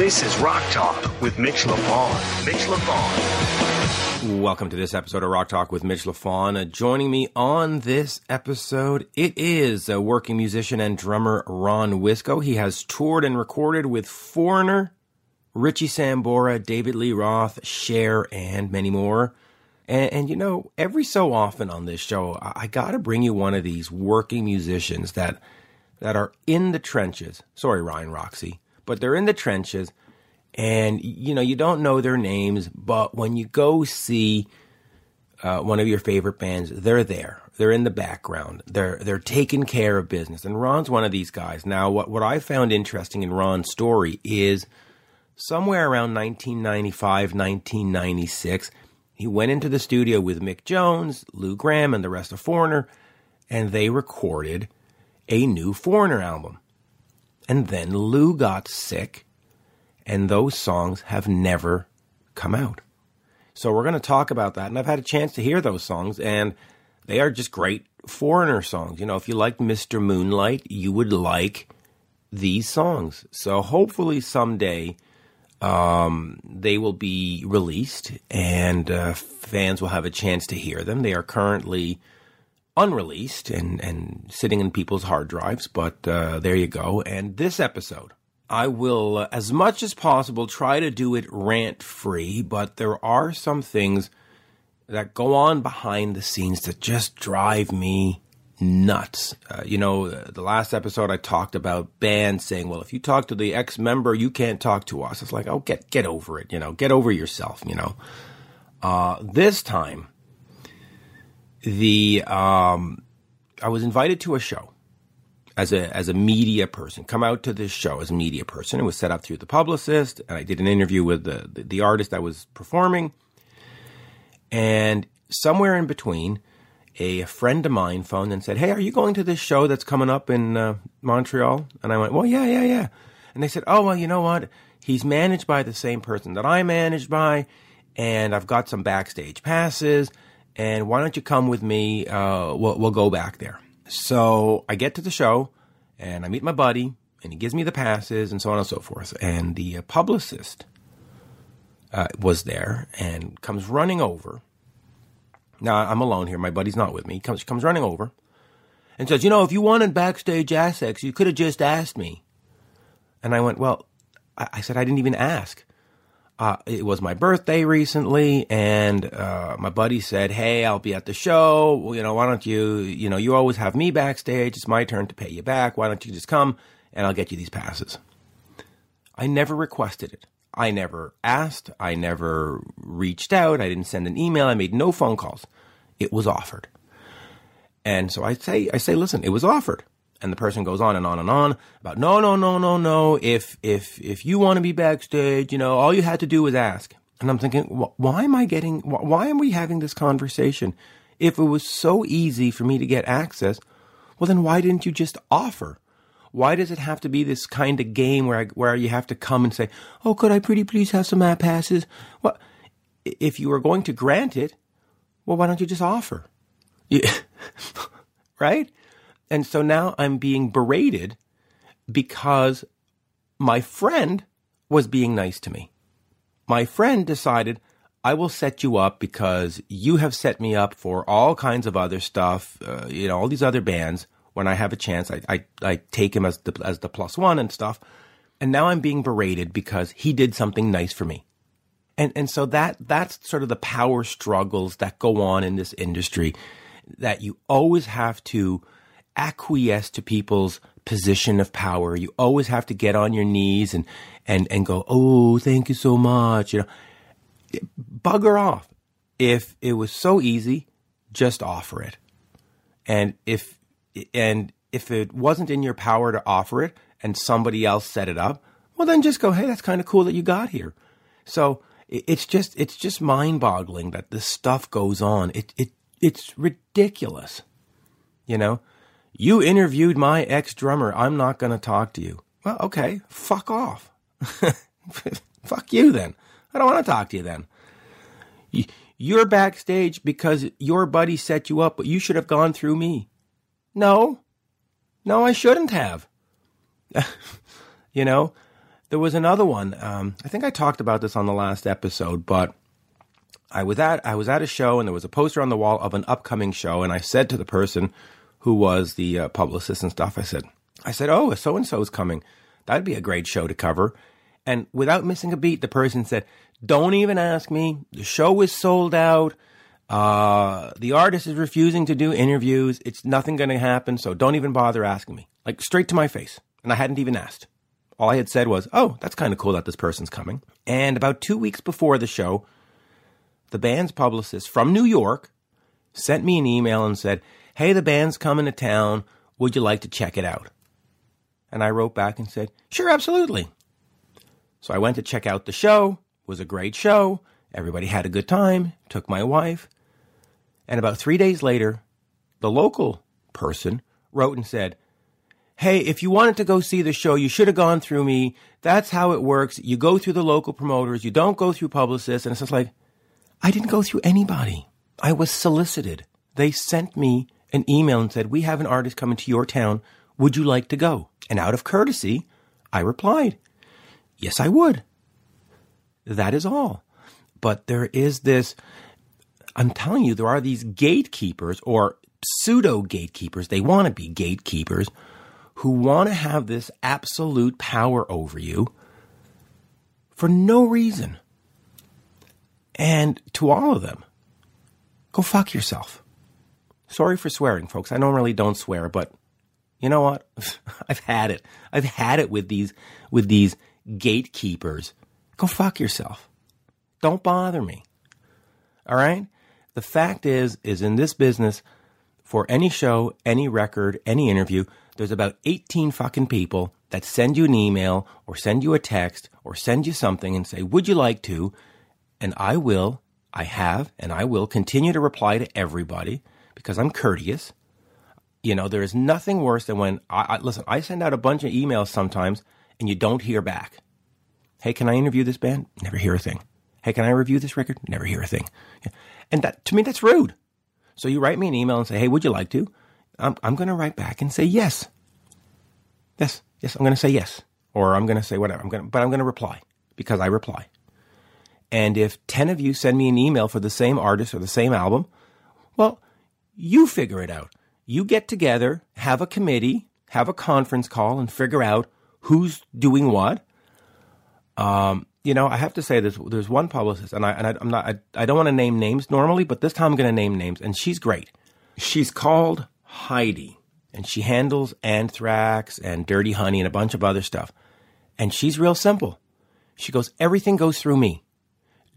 This is Rock Talk with Mitch Lafon. Mitch Lafon. Welcome to this episode of Rock Talk with Mitch Lafon. Uh, joining me on this episode, it is a working musician and drummer Ron Wikso. He has toured and recorded with Foreigner, Richie Sambora, David Lee Roth, Cher, and many more. And, and, you know, every so often on this show, I, I got to bring you one of these working musicians that that are in the trenches. Sorry, Ryan Roxie, but they're in the trenches, and you know you don't know their names, but when you go see uh, one of your favorite bands, they're there. They're in the background. They're they're taking care of business, and Ron's one of these guys. Now, what what I found interesting in Ron's story is somewhere around 1995, 1996 he went into the studio with Mick Jones, Lou Gramm, and the rest of Foreigner, and they recorded a new Foreigner album. And then Lou got sick, and those songs have never come out. So we're going to talk about that, and I've had a chance to hear those songs, and they are just great Foreigner songs. You know, if you like Mr. Moonlight, you would like these songs. So hopefully someday um, they will be released and uh, fans will have a chance to hear them. They are currently unreleased and, and sitting in people's hard drives, but uh, there you go. And this episode, I will, uh, as much as possible, try to do it rant free, but there are some things that go on behind the scenes that just drive me nuts. Uh, you know, the last episode I talked about bands saying, "Well, if you talk to the ex member, you can't talk to us." It's like, oh, get get over it. You know, get over yourself. You know. Uh, this time, the um, I was invited to a show as a as a media person. Come out to this show as a media person. It was set up through the publicist, and I did an interview with the the, the artist that was performing. And somewhere in between, a friend of mine phoned and said, "Hey, are you going to this show that's coming up in uh, Montreal?" And I went, "Well, yeah, yeah, yeah." And they said, "Oh, well, you know what? He's managed by the same person that I managed by, and I've got some backstage passes. And why don't you come with me? Uh, we'll we'll go back there." So I get to the show, and I meet my buddy, and he gives me the passes, and so on and so forth. And the uh, publicist uh, was there and comes running over now I'm alone here. My buddy's not with me. He comes comes running over and says, "You know, if you wanted backstage access, you could have just asked me." And I went, "Well," I, I said, "I didn't even ask." Uh, it was my birthday recently, and uh, my buddy said, "Hey, I'll be at the show. Well, you know, why don't you? You know, you always have me backstage. It's my turn to pay you back. Why don't you just come and I'll get you these passes?" I never requested it. I never asked. I never reached out. I didn't send an email. I made no phone calls. It was offered. And so I say, I say, listen, it was offered. And the person goes on and on and on about no, no, no, no, no. If if if you want to be backstage, you know, all you had to do was ask. And I'm thinking, why am I getting? Why am we having this conversation? If it was so easy for me to get access, well, then why didn't you just offer? Why does it have to be this kind of game where I, where you have to come and say, "Oh, could I pretty please have some app passes?" Well, if you were going to grant it, well, why don't you just offer? Yeah. right? And so now I'm being berated because my friend was being nice to me. My friend decided, I will set you up because you have set me up for all kinds of other stuff, uh, you know, all these other bands when I have a chance, I, I, I take him as the, as the plus one and stuff. And now I'm being berated because he did something nice for me. And, and so that, that's sort of the power struggles that go on in this industry that you always have to acquiesce to people's position of power. You always have to get on your knees and, and, and go, Oh, thank you so much. You know, bugger off. If it was so easy, just offer it. And if and if it wasn't in your power to offer it and somebody else set it up, well, then just go, hey, that's kind of cool that you got here. So it's just it's just mind boggling that this stuff goes on. It it it's ridiculous. You know, you interviewed my ex drummer. I'm not going to talk to you. Well, okay, fuck off. fuck you then. I don't want to talk to you then. You're backstage because your buddy set you up, but you should have gone through me. No, no, I shouldn't have. you know, There was another one. Um, I think I talked about this on the last episode, but I was at I was at a show and there was a poster on the wall of an upcoming show, and I said to the person who was the uh, publicist and stuff, I said, I said, oh, so and so is coming. That'd be a great show to cover. And without missing a beat, the person said, don't even ask me. The show is sold out. Uh, the artist is refusing to do interviews. It's nothing going to happen. So don't even bother asking me. Like straight to my face. And I hadn't even asked. All I had said was, oh, that's kind of cool that this person's coming. And about two weeks before the show, the band's publicist from New York sent me an email and said, hey, the band's coming to town. Would you like to check it out? And I wrote back and said, sure, absolutely. So I went to check out the show. It was a great show. Everybody had a good time. Took my wife. And about three days later, the local person wrote and said, Hey, if you wanted to go see the show, you should have gone through me. That's how it works. You go through the local promoters. You don't go through publicists. And it's just like, I didn't go through anybody. I was solicited. They sent me an email and said, We have an artist coming to your town. Would you like to go? And out of courtesy, I replied, Yes, I would. That is all. But there is this, I'm telling you, there are these gatekeepers or pseudo gatekeepers. They want to be gatekeepers who want to have this absolute power over you for no reason. And to all of them, go fuck yourself. Sorry for swearing, folks. I normally don't swear, but you know what? I've had it. I've had it with these with these gatekeepers. Go fuck yourself. Don't bother me. All right? The fact is is in this business for any show, any record, any interview, there's about 18 fucking people that send you an email or send you a text or send you something and say, "Would you like to?" And I will, I have, and I will continue to reply to everybody because I'm courteous. You know, there is nothing worse than when I, I listen. I send out a bunch of emails sometimes, and you don't hear back. Hey, can I interview this band? Never hear a thing. Hey, can I review this record? Never hear a thing. And that to me, that's rude. So you write me an email and say, Hey, would you like to? I'm, I'm going to write back and say yes. Yes, yes, I'm going to say yes. Or I'm going to say whatever. I'm going but I'm going to reply because I reply. And if 10 of you send me an email for the same artist or the same album, well, you figure it out. You get together, have a committee, have a conference call, and figure out who's doing what. Um, you know, I have to say there's there's one publicist, and I and I, am not I, I don't want to name names normally, but this time I'm going to name names, and she's great. She's called Heidi, and she handles Anthrax and Dirty Honey and a bunch of other stuff, and she's real simple. She goes, everything goes through me.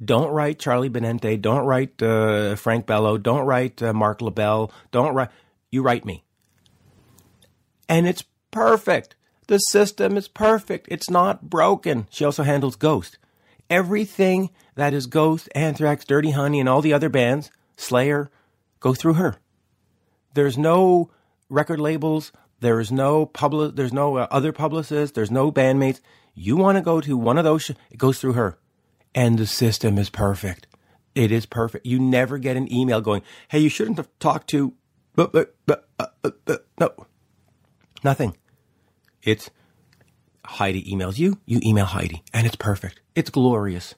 Don't write Charlie Benante. Don't write uh, Frank Bello. Don't write uh, Marc LaBelle. Don't write. You write me. And it's perfect. The system is perfect. It's not broken. She also handles Ghost. Everything that is Ghost, Anthrax, Dirty Honey, and all the other bands, Slayer, go through her. There's no record labels. There is no public. There's no uh, other publicists. There's no bandmates. You want to go to one of those? Sh- it goes through her, and the system is perfect. It is perfect. You never get an email going, "Hey, you shouldn't have talked to," but, but, but, uh, uh, uh, no, nothing. It's Heidi emails you, you email Heidi, and it's perfect. It's glorious.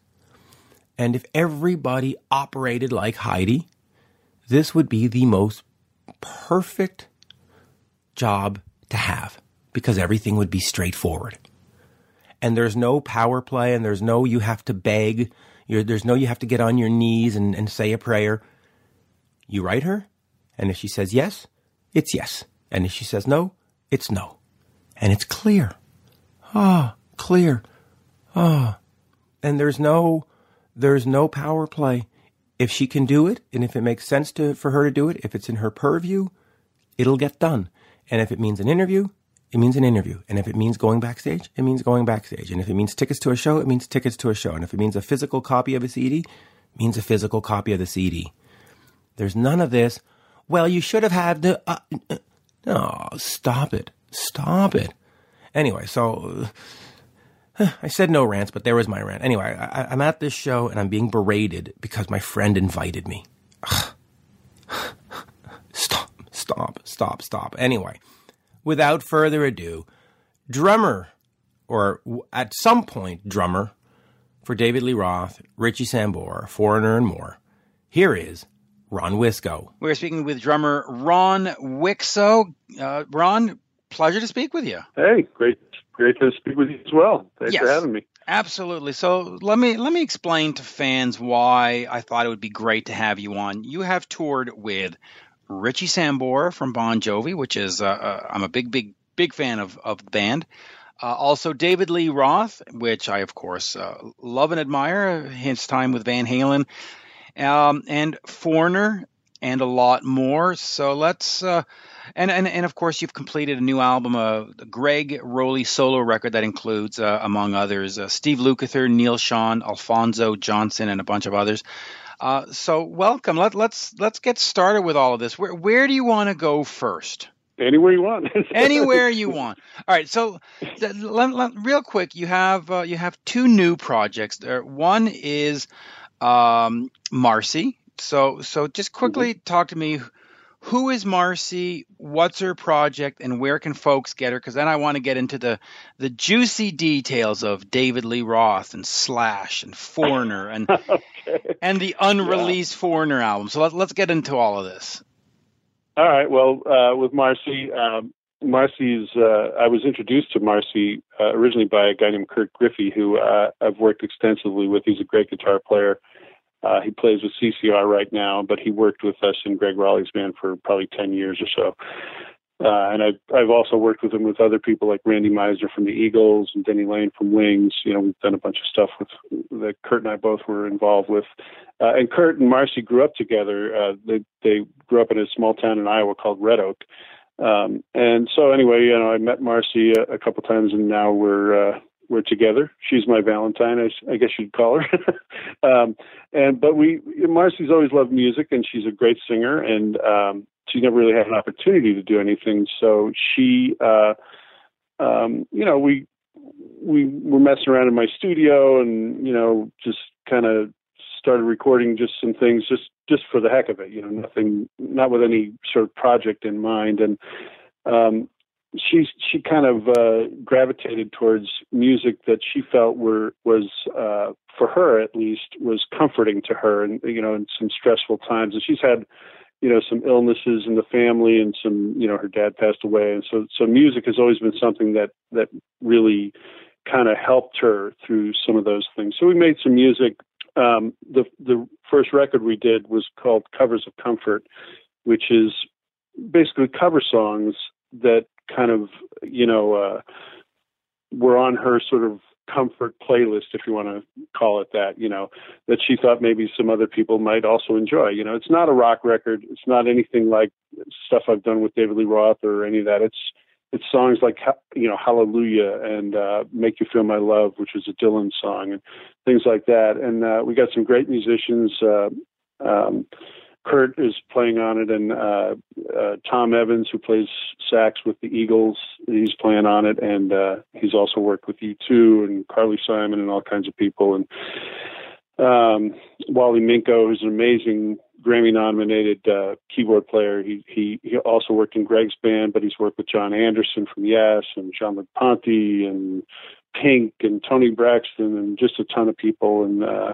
And if everybody operated like Heidi, this would be the most perfect job to have because everything would be straightforward. And there's no power play and there's no you have to beg. You're, there's no you have to get on your knees and, and say a prayer. You write her, and if she says yes, it's yes. And if she says no, it's no and it's clear. Ah, clear. Ah. And there's no there's no power play. If she can do it and if it makes sense to for her to do it, if it's in her purview, it'll get done. And if it means an interview, it means an interview. And if it means going backstage, it means going backstage. And if it means tickets to a show, it means tickets to a show. And if it means a physical copy of a CD, it means a physical copy of the CD. There's none of this. Well, you should have had the. Uh, uh, no, stop it. Stop it. Anyway, so uh, I said no rants, but there was my rant. Anyway, I, am at this show and I'm being berated because my friend invited me. stop, stop, stop, stop. Anyway, without further ado, drummer or at some point, drummer for David Lee Roth, Richie Sambora, Foreigner, and more. Here is Ron Wikso. We're speaking with drummer Ron Wikso. Uh, Ron, pleasure to speak with you. Hey, great, great to speak with you as well. Thanks yes, for having me. Absolutely. So let me let me explain to fans why I thought it would be great to have you on. You have toured with Richie Sambora from Bon Jovi, which is uh, uh, I'm a big, big, big fan of of the band. Uh, also, David Lee Roth, which I, of course, uh, love and admire, his time with Van Halen, um, and Foreigner, and a lot more. So let's, uh, and, and, and of course, you've completed a new album, a Gregg Rolie solo record that includes, uh, among others, Steve Lukather, Neal Schon, Alphonso Johnson, and a bunch of others. Uh, so welcome. Let, let's let's get started with all of this. Where where do you want to go first? Anywhere you want. Anywhere you want. All right. So, let, let, real quick, you have uh, you have two new projects. There. One is um, Marcy. So so just quickly mm-hmm. talk to me. Who is Marcy? What's her project, and where can folks get her? Because then I want to get into the the juicy details of David Lee Roth and Slash and Foreigner and okay. and the unreleased yeah. Foreigner album. So let, let's get into all of this. All right. Well, uh, with Marcy, um, Marcy's. Uh, I was introduced to Marcy uh, originally by a guy named Kurt Griffey, who uh, I've worked extensively with. He's a great guitar player. Uh, he plays with CCR right now, but he worked with us in Gregg Rolie's band for probably ten years or so. Uh, and I've I've also worked with him with other people like Randy Meisner from the Eagles and Denny Laine from Wings. You know, we've done a bunch of stuff with that Kurt and I both were involved with. Uh, and Kurt and Marcy grew up together. Uh, they they grew up in a small town in Iowa called Red Oak. Um, and so anyway, you know, I met Marcy a, a couple times, and now we're uh, we're together. She's my Valentine, I, I guess you'd call her. um, and but we Marcy's always loved music, and she's a great singer, and um, she never really had an opportunity to do anything. So she, uh, um, you know, we we were messing around in my studio, and you know, just kind of started recording just some things, just just for the heck of it. You know, nothing, not with any sort of project in mind, and um, she she kind of uh, gravitated towards music that she felt were was uh, for her at least was comforting to her, and you know, in some stressful times. And she's had you know some illnesses in the family, and some you know her dad passed away, and so so music has always been something that that really kind of helped her through some of those things. So we made some music. Um, the the first record we did was called Covers of Comfort, which is basically cover songs that kind of you know uh, were on her sort of comfort playlist, if you want to call it that, you know, that she thought maybe some other people might also enjoy. You know, it's not a rock record. It's not anything like stuff I've done with David Lee Roth or any of that. It's it's songs like you know Hallelujah and uh, Make You Feel My Love, which is a Dylan song, and things like that. And uh, we got some great musicians. Uh, um, Kurt is playing on it, and uh, uh, Tom Evans, who plays sax with the Eagles, he's playing on it, and uh, he's also worked with U2 and Carly Simon and all kinds of people. And um, Wally Minko, who's an amazing Grammy-nominated uh, keyboard player, he, he he also worked in Greg's band, but he's worked with Jon Anderson from Yes and Jean-Luc and Pink and Toni Braxton and just a ton of people and. Uh,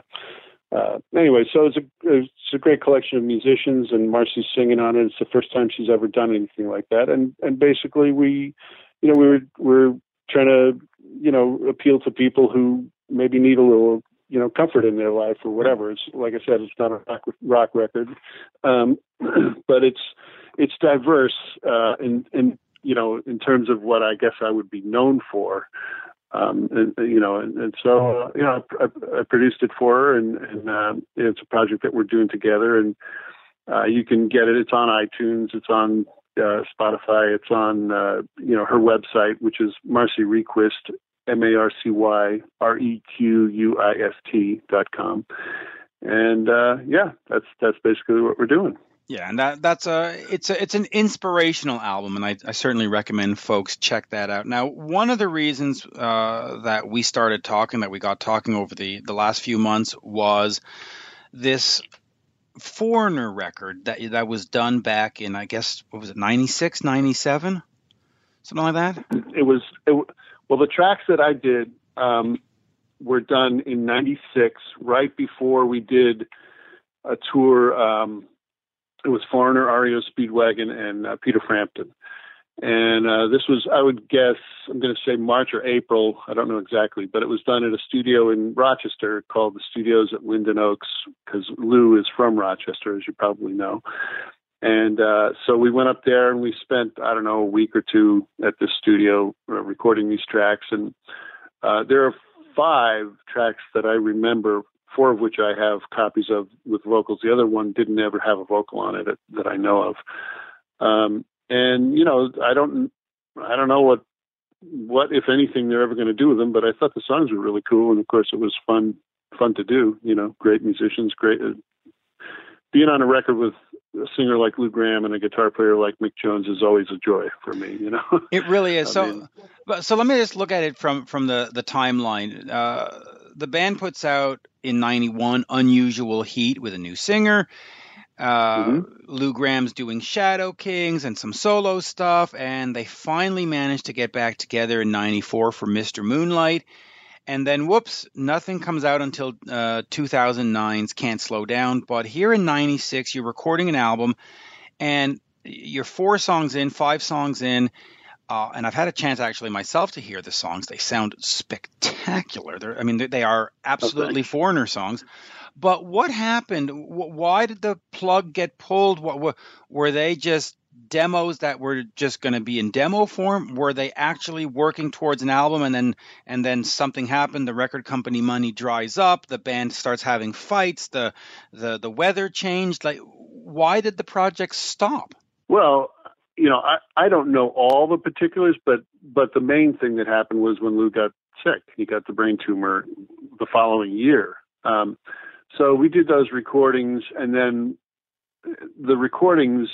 uh, anyway, so it's a it's a great collection of musicians, and Marcy's singing on it. It's the first time she's ever done anything like that, and and basically we, you know, we were we're trying to you know appeal to people who maybe need a little you know comfort in their life or whatever. It's like I said, it's not a rock, rock record, um, but it's it's diverse uh, in in you know in terms of what I guess I would be known for um, and, you know, and, and so uh, you know, I, I, produced it for her, and, and uh, it's a project that we're doing together. And uh, you can get it. It's on iTunes. It's on uh, Spotify. It's on uh, you know her website, which is Marcy Requist, M A R C Y R E Q U I S T dot com. And uh, yeah, that's that's basically what we're doing. Yeah, and that that's a it's a it's an inspirational album, and I, I certainly recommend folks check that out. Now, one of the reasons uh, that we started talking, that we got talking over the the last few months, was this Foreigner record that that was done back in I guess what was it 96, 97? something like that. It was it, Well, the tracks that I did um, were done in '96, right before we did a tour. Um, it was Foreigner, REO Speedwagon, and uh, Peter Frampton. And uh, this was, I would guess, I'm going to say March or April. I don't know exactly, but it was done at a studio in Rochester called the Studios at Linden Oaks because Lou is from Rochester, as you probably know. And uh, so we went up there and we spent, I don't know, a week or two at this studio uh, recording these tracks. And uh, there are five tracks that I remember, four of which I have copies of with vocals. The other one didn't ever have a vocal on it that I know of. Um, and you know, I don't, I don't know what, what if anything they're ever going to do with them. But I thought the songs were really cool, and of course it was fun, fun to do. You know, great musicians, great. Being on a record with a singer like Lou Gramm and a guitar player like Mick Jones is always a joy for me. You know, it really is. so, mean, so let me just look at it from from the the timeline. Uh, the band puts out in '91 "Unusual Heat" with a new singer. Uh, mm-hmm. Lou Gramm's doing Shadow Kings and some solo stuff, and they finally managed to get back together in '94 for Mr. Moonlight. And then, whoops, nothing comes out until uh, 2009's Can't Slow Down. But here in '96, you're recording an album, and you're four songs in, five songs in, uh, and I've had a chance actually myself to hear the songs. They sound spectacular. They're, I mean, they are absolutely okay. foreigner songs. But what happened? Why did the plug get pulled? What were they just demos that were just going to be in demo form? Were they actually working towards an album and then and then something happened? The record company money dries up. The band starts having fights. The the the weather changed. Like, why did the project stop? Well, you know, I I don't know all the particulars, but but the main thing that happened was when Lou got sick. He got the brain tumor the following year. Um, so we did those recordings, and then the recordings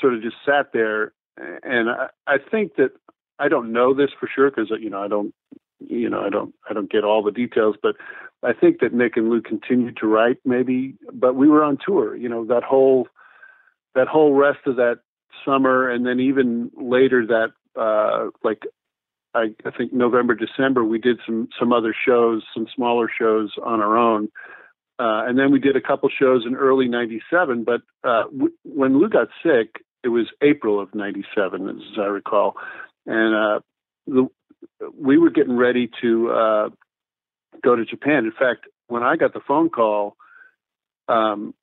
sort of just sat there. And I, I think that I don't know this for sure because you know I don't you know I don't I don't get all the details, but I think that Mick and Lou continued to write maybe, but we were on tour. You know that whole that whole rest of that summer, and then even later that uh, like I, I think November December we did some some other shows, some smaller shows on our own uh, and then we did a couple shows in early 97. But uh, w- when Lou got sick, it was April of 97, as I recall. And uh, the, we were getting ready to uh, go to Japan. In fact, when I got the phone call, um,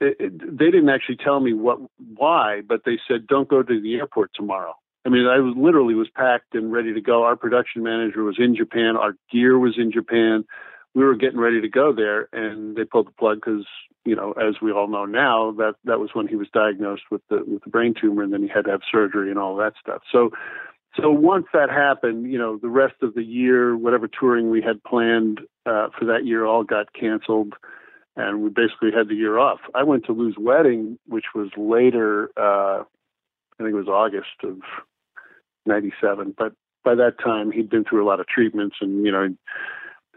it, it, they didn't actually tell me what why, but they said don't go to the airport tomorrow. I mean, I was literally was packed and ready to go. Our production manager was in Japan. Our gear was in Japan we were getting ready to go there, and they pulled the plug because, you know, as we all know now, that that was when he was diagnosed with the with the brain tumor, and then he had to have surgery and all that stuff. So, so once that happened, you know, the rest of the year, whatever touring we had planned uh, for that year, all got canceled, and we basically had the year off. I went to Lou's wedding, which was later. Uh, I think it was August of '97, but by that time he'd been through a lot of treatments, and you know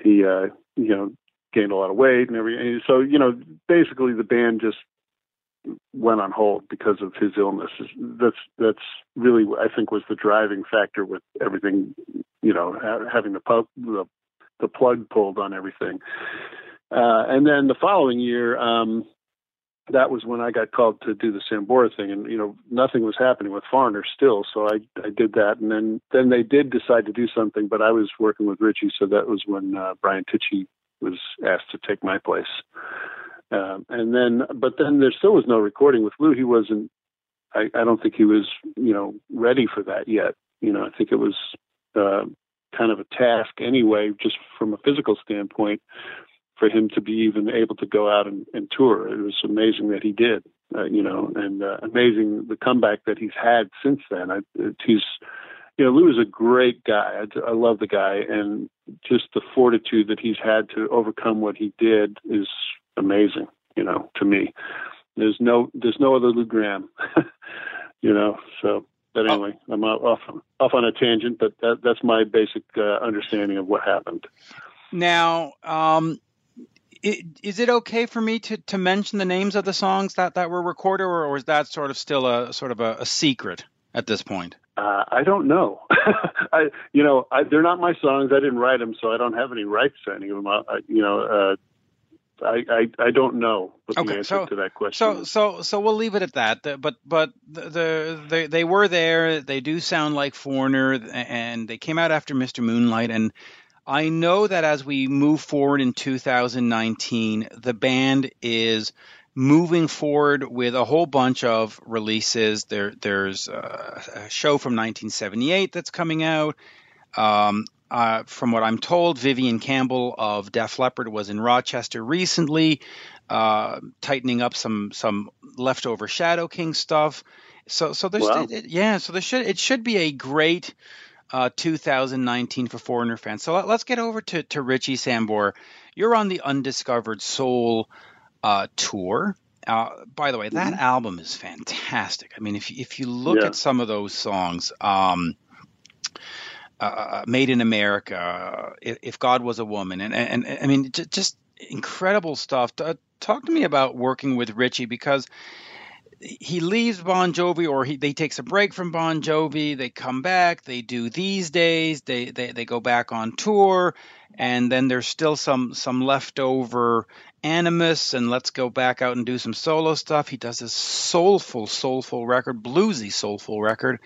he uh, you know gained a lot of weight and everything. So you know, basically the band just went on hold because of his illness. That's that's really I think was the driving factor with everything. You know, having the pu- the, the plug pulled on everything. Uh, and then the following year, um, that was when I got called to do the Sambora thing, and you know nothing was happening with Foreigner still, so I I did that, and then then they did decide to do something, but I was working with Richie, so that was when uh, Brian Tichy was asked to take my place, um, and then but then there still was no recording with Lou. He wasn't. I, I don't think he was you know ready for that yet. You know I think it was uh, kind of a task anyway, just from a physical standpoint for him to be even able to go out and, and tour. It was amazing that he did, uh, you know, and uh, amazing the comeback that he's had since then. I, he's, you know, Lou is a great guy. I, I love the guy, and just the fortitude that he's had to overcome what he did is amazing. You know, to me, there's no there's no other Lou Gramm. you know, so. But oh. anyway, I'm off off on a tangent, but that, that's my basic uh, understanding of what happened. Now, um, is it okay for me to, to mention the names of the songs that, that were recorded, or, or is that sort of still a sort of a, a secret? at this point? Uh, I don't know. I, you know, I, they're not my songs. I didn't write them, so I don't have any rights to any of them. I, you know, uh, I, I, I don't know what the answer so- to that question. So is. so so we'll leave it at that. But but the, the they they were there. They do sound like Foreigner, and they came out after Mr. Moonlight. And I know that as we move forward in 2019, the band is moving forward with a whole bunch of releases. There there's a, a show from 1978 that's coming out. Um, uh, from what I'm told, Vivian Campbell of Def Leppard was in Rochester recently, uh, tightening up some some leftover Shadow King stuff. So so there's Wow. yeah, so there should it should be a great uh, 2019 for Foreigner fans. So let, us get over to to Richie Sambora. You're on the Undiscovered Soul uh, tour. Uh, by the way, that album is fantastic. I mean, if you, if you look Yeah. at some of those songs, um, uh, Made in America, uh, if, if God Was a Woman, and and, and I mean, j- just incredible stuff. T- talk to me about working with Richie because he leaves Bon Jovi, or he they takes a break from Bon Jovi. They come back. They do these days. They they they go back on tour, and then there's still some some leftover animus. And let's go back out and do some solo stuff. He does this soulful, soulful record, bluesy, soulful record.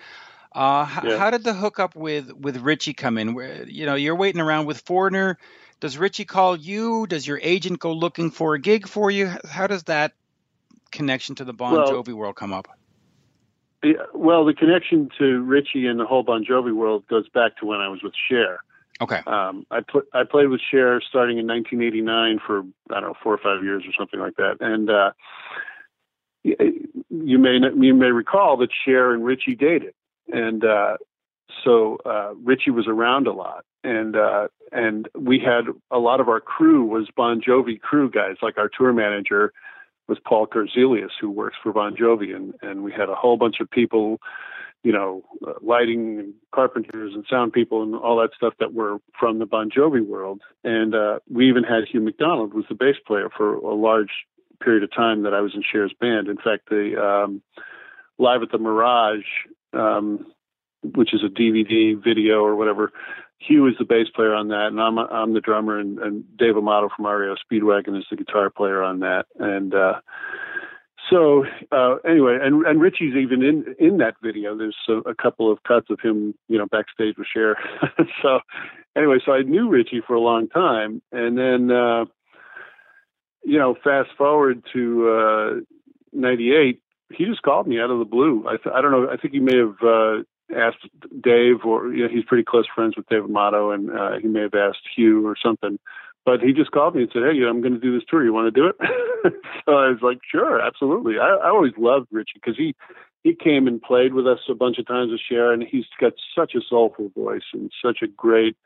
Uh, h- Yeah. How did the hookup with with Richie come in? Where, you know, you're waiting around with Foreigner. Does Richie call you? Does your agent go looking for a gig for you? How does that connection to the Bon Well- Jovi world come up? Well, the connection to Richie and the whole Bon Jovi world goes back to when I was with Cher. Okay. Um, I put I played with Cher starting in 1989 for I don't know four or five years or something like that, and uh, you may you may recall that Cher and Richie dated, and uh, so uh, Richie was around a lot, and uh, and we had a lot of our crew was Bon Jovi crew guys, like our tour manager was Paul Korzilius, who works for Bon Jovi, and and we had a whole bunch of people you know, uh, lighting and carpenters and sound people and all that stuff that were from the Bon Jovi world. And uh, we even had Hugh McDonald was the bass player for a large period of time that I was in Cher's band. In fact, the um, Live at the Mirage, um, which is a DVD video or whatever, Hugh is the bass player on that, and I'm I'm the drummer, and, and Dave Amato from REO Speedwagon is the guitar player on that, and. uh so uh, anyway, and and Richie's even in in that video. There's a, a couple of cuts of him, you know, backstage with Cher. so anyway, so I knew Richie for a long time, and then uh, you know, fast forward to '98, he just called me out of the blue. I th- I don't know. I think he may have uh, asked Dave, or you know, he's pretty close friends with Dave Amato, and uh, he may have asked Hugh or something. But he just called me and said, "Hey, you know, I'm going to do this tour. You want to do it?" so I was like, "Sure, absolutely." I, I always loved Richie because he he came and played with us a bunch of times with Cher, and he's got such a soulful voice and such a great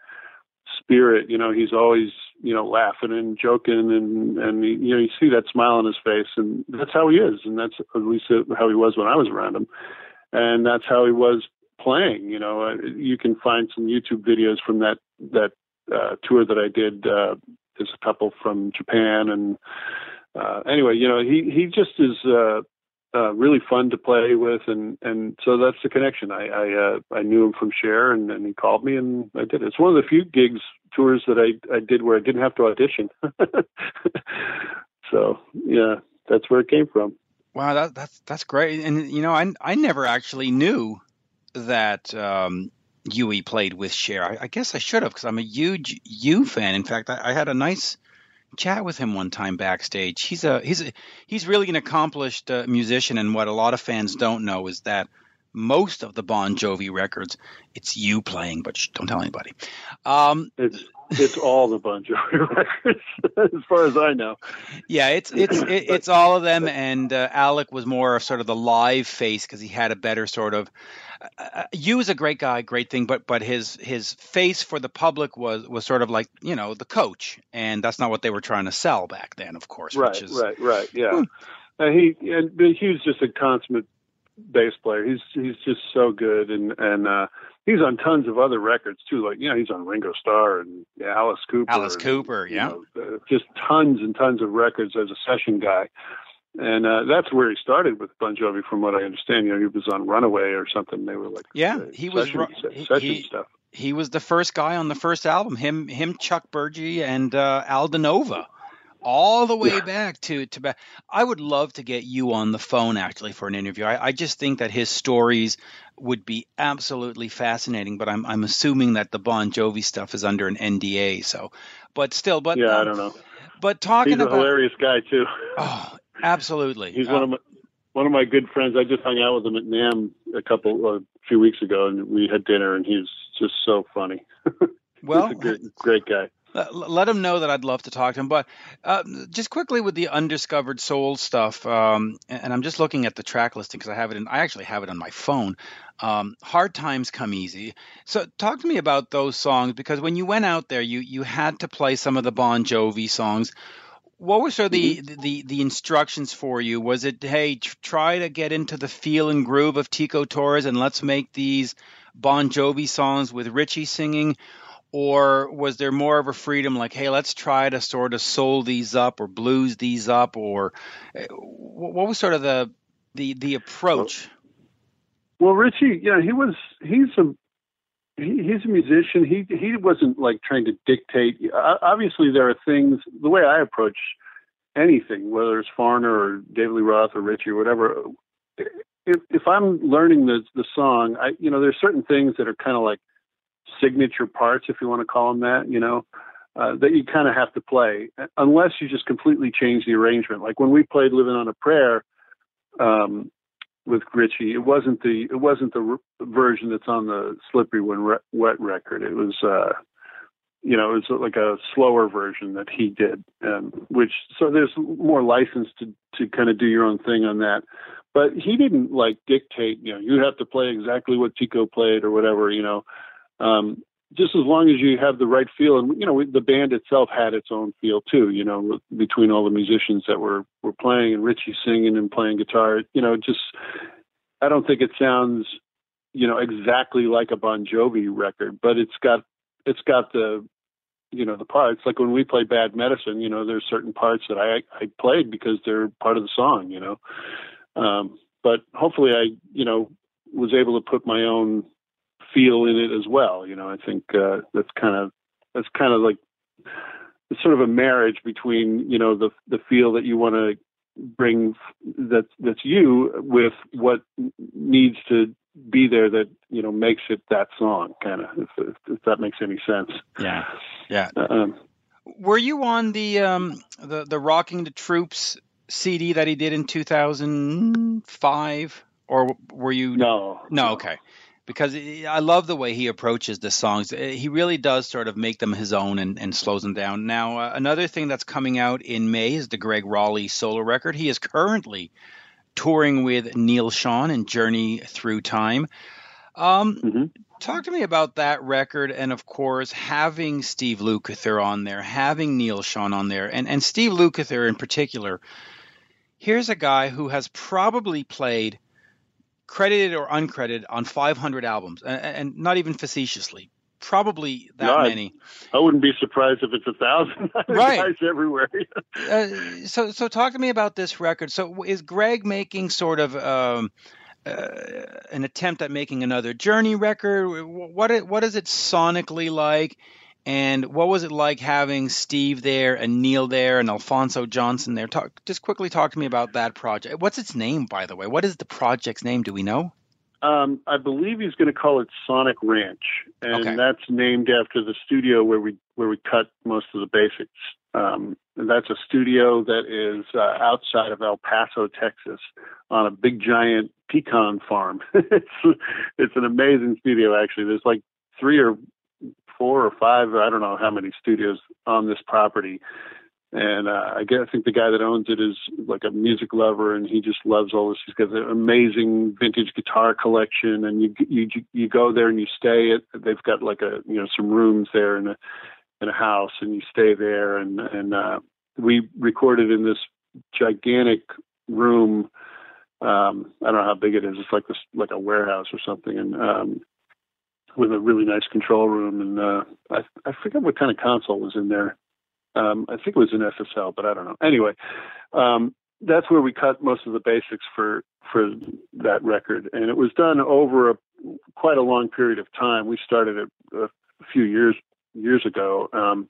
spirit. You know, he's always you know laughing and joking, and and he, you know you see that smile on his face, and that's how he is, and that's at least how he was when I was around him, and that's how he was playing. You know, uh, you can find some YouTube videos from that that uh, tour that I did. Uh, there's a couple from Japan, and uh, anyway, you know, he he just is uh, uh, really fun to play with, and and so that's the connection. I I, uh, I knew him from Cher, and, and he called me, and I did. it. It's one of the few gigs tours that I I did where I didn't have to audition. so yeah, that's where it came from. Wow, that, that's that's great. And you know, I I never actually knew that um, Hugh played with Cher. I, I guess I should have because I'm a huge Hugh fan. In fact, I, I had a nice chat with him one time backstage. He's a he's a, he's really an accomplished uh, musician, and what a lot of fans don't know is that most of the Bon Jovi records, it's you playing, but shh, don't tell anybody. Um, It's it's all the Bon Jovi records, as far as I know. Yeah, it's it's it, it's all of them, and uh, Alec was more of sort of the live face because he had a better sort of. Uh, you was a great guy, great thing, but but his his face for the public was was sort of like you know the coach, and that's not what they were trying to sell back then, of course. Right, which is, right, right. Yeah, and he and but he was just a consummate bass player. He's he's just so good, and and uh, he's on tons of other records too. Like you know, he's on Ringo Starr and yeah, Alice Cooper. Alice and, Cooper, you yeah. know, uh, just tons and tons of records as a session guy. and uh, that's where he started with Bon Jovi, from what I understand. You know, he was on Runaway or something. They were like, yeah, uh, he was session, ru- se- session he- stuff. He was the first guy on the first album. Him, him, Chuck Burgi, and uh, Aldo Nova, all the way Yeah. back to to back. I would love to get you on the phone actually for an interview. I, I just think that his stories would be absolutely fascinating. But I'm I'm assuming that the Bon Jovi stuff is under an NDA. So, but still, but yeah, I um, don't know. But talking He's a about hilarious guy too. oh, absolutely, He's Uh, one of my one of my good friends. I just hung out with him at NAMM a couple a few weeks ago, and we had dinner, and he's just so funny. well. He's a great, great guy. Let, let him know that I'd love to talk to him. But uh, just quickly with the undiscovered soul stuff, um, and and I'm just looking at the track listing because I have it in. I actually have it on my phone. Um, Hard times come easy. So talk to me about those songs because when you went out there, you you had to play some of the Bon Jovi songs. What were sort of the, the the instructions for you? Was it hey, tr- try to get into the feel and groove of Tico Torres and let's make these Bon Jovi songs with Richie singing, or was there more of a freedom like hey let's try to sort of soul these up or blues these up or uh, what was sort of the the the approach Well, Richie, you know, he was he's a he, he's a musician. He he wasn't like trying to dictate. Obviously, there are things. The way I approach anything, whether it's Foreigner or David Lee Roth or Richie or whatever, if if I'm learning the the song, I you know, there's certain things that are kind of like signature parts, if you want to call them that. You know. Uh, that you kind of have to play, unless you just completely change the arrangement. Like when we played "Living on a Prayer," um, with Richie. It wasn't the it wasn't the r- version that's on the Slippery When Re- Wet record. It was uh you know it was like a slower version that he did, um, which so there's more license to to kind of do your own thing on that. But he didn't like dictate. You know, you have to play exactly what Tico played or whatever. You know. Um, just as long as you have the right feel, and you know the band itself had its own feel too. You know, between all the musicians that were were playing and Richie singing and playing guitar. You know, just I don't think it sounds, you know, exactly like a Bon Jovi record, but it's got it's got the you know the parts. Like when we play Bad Medicine, you know, there's certain parts that I I played because they're part of the song. You know, um, but hopefully I you know was able to put my own feel in it as well. You know, I think uh, that's kind of that's kind of like it's sort of a marriage between you know the the feel that you want to bring that that's you with what needs to be there that you know makes it that song kind of if, if, if that makes any sense. Yeah. Yeah. Um, were you on the um the the rocking the troops cd that he did in 2005 or were you no. No okay because I love the way he approaches the songs. He really does sort of make them his own and, and slows them down. Now, uh, another thing that's coming out in May is the Gregg Rolie solo record. He is currently touring with Neal Schon and Journey Through Time. Um, mm-hmm. Talk to me about that record, and of course, having Steve Lukather on there, having Neal Schon on there, and, and Steve Lukather in particular. Here's a guy who has probably played credited or uncredited on 500 albums, and, and not even facetiously, probably that many. I wouldn't be surprised if it's a thousand right. everywhere. uh, so, so talk to me about this record. So, is Greg making sort of um, uh, an attempt at making another Journey record? What what is it sonically like? And what was it like having Steve there and Neil there and Alphonso Johnson there? Talk, just quickly talk to me about that project. What's its name, by the way? What is the project's name? Do we know? Um, I believe he's going to call it Sonic Ranch, and okay. that's named after the studio where we where we cut most of the basics. Um, and that's a studio that is uh, outside of El Paso, Texas, on a big giant pecan farm. it's it's an amazing studio. Actually, there's like three or four or five, I don't know how many studios on this property. And uh, I guess I think the guy that owns it is like a music lover, and he just loves all this. He's got an amazing vintage guitar collection, and you you you go there and you stay. At, they've got like a you know some rooms there in a in a house, and you stay there. And and uh, we recorded in this gigantic room. Um, I don't know how big it is. It's like this like a warehouse or something, and um, with a really nice control room, and uh, I, I forget what kind of console was in there. Um, I think it was an SSL, but I don't know. Anyway, um, that's where we cut most of the basics for for that record, and it was done over a, quite a long period of time. We started it a few years years ago, um,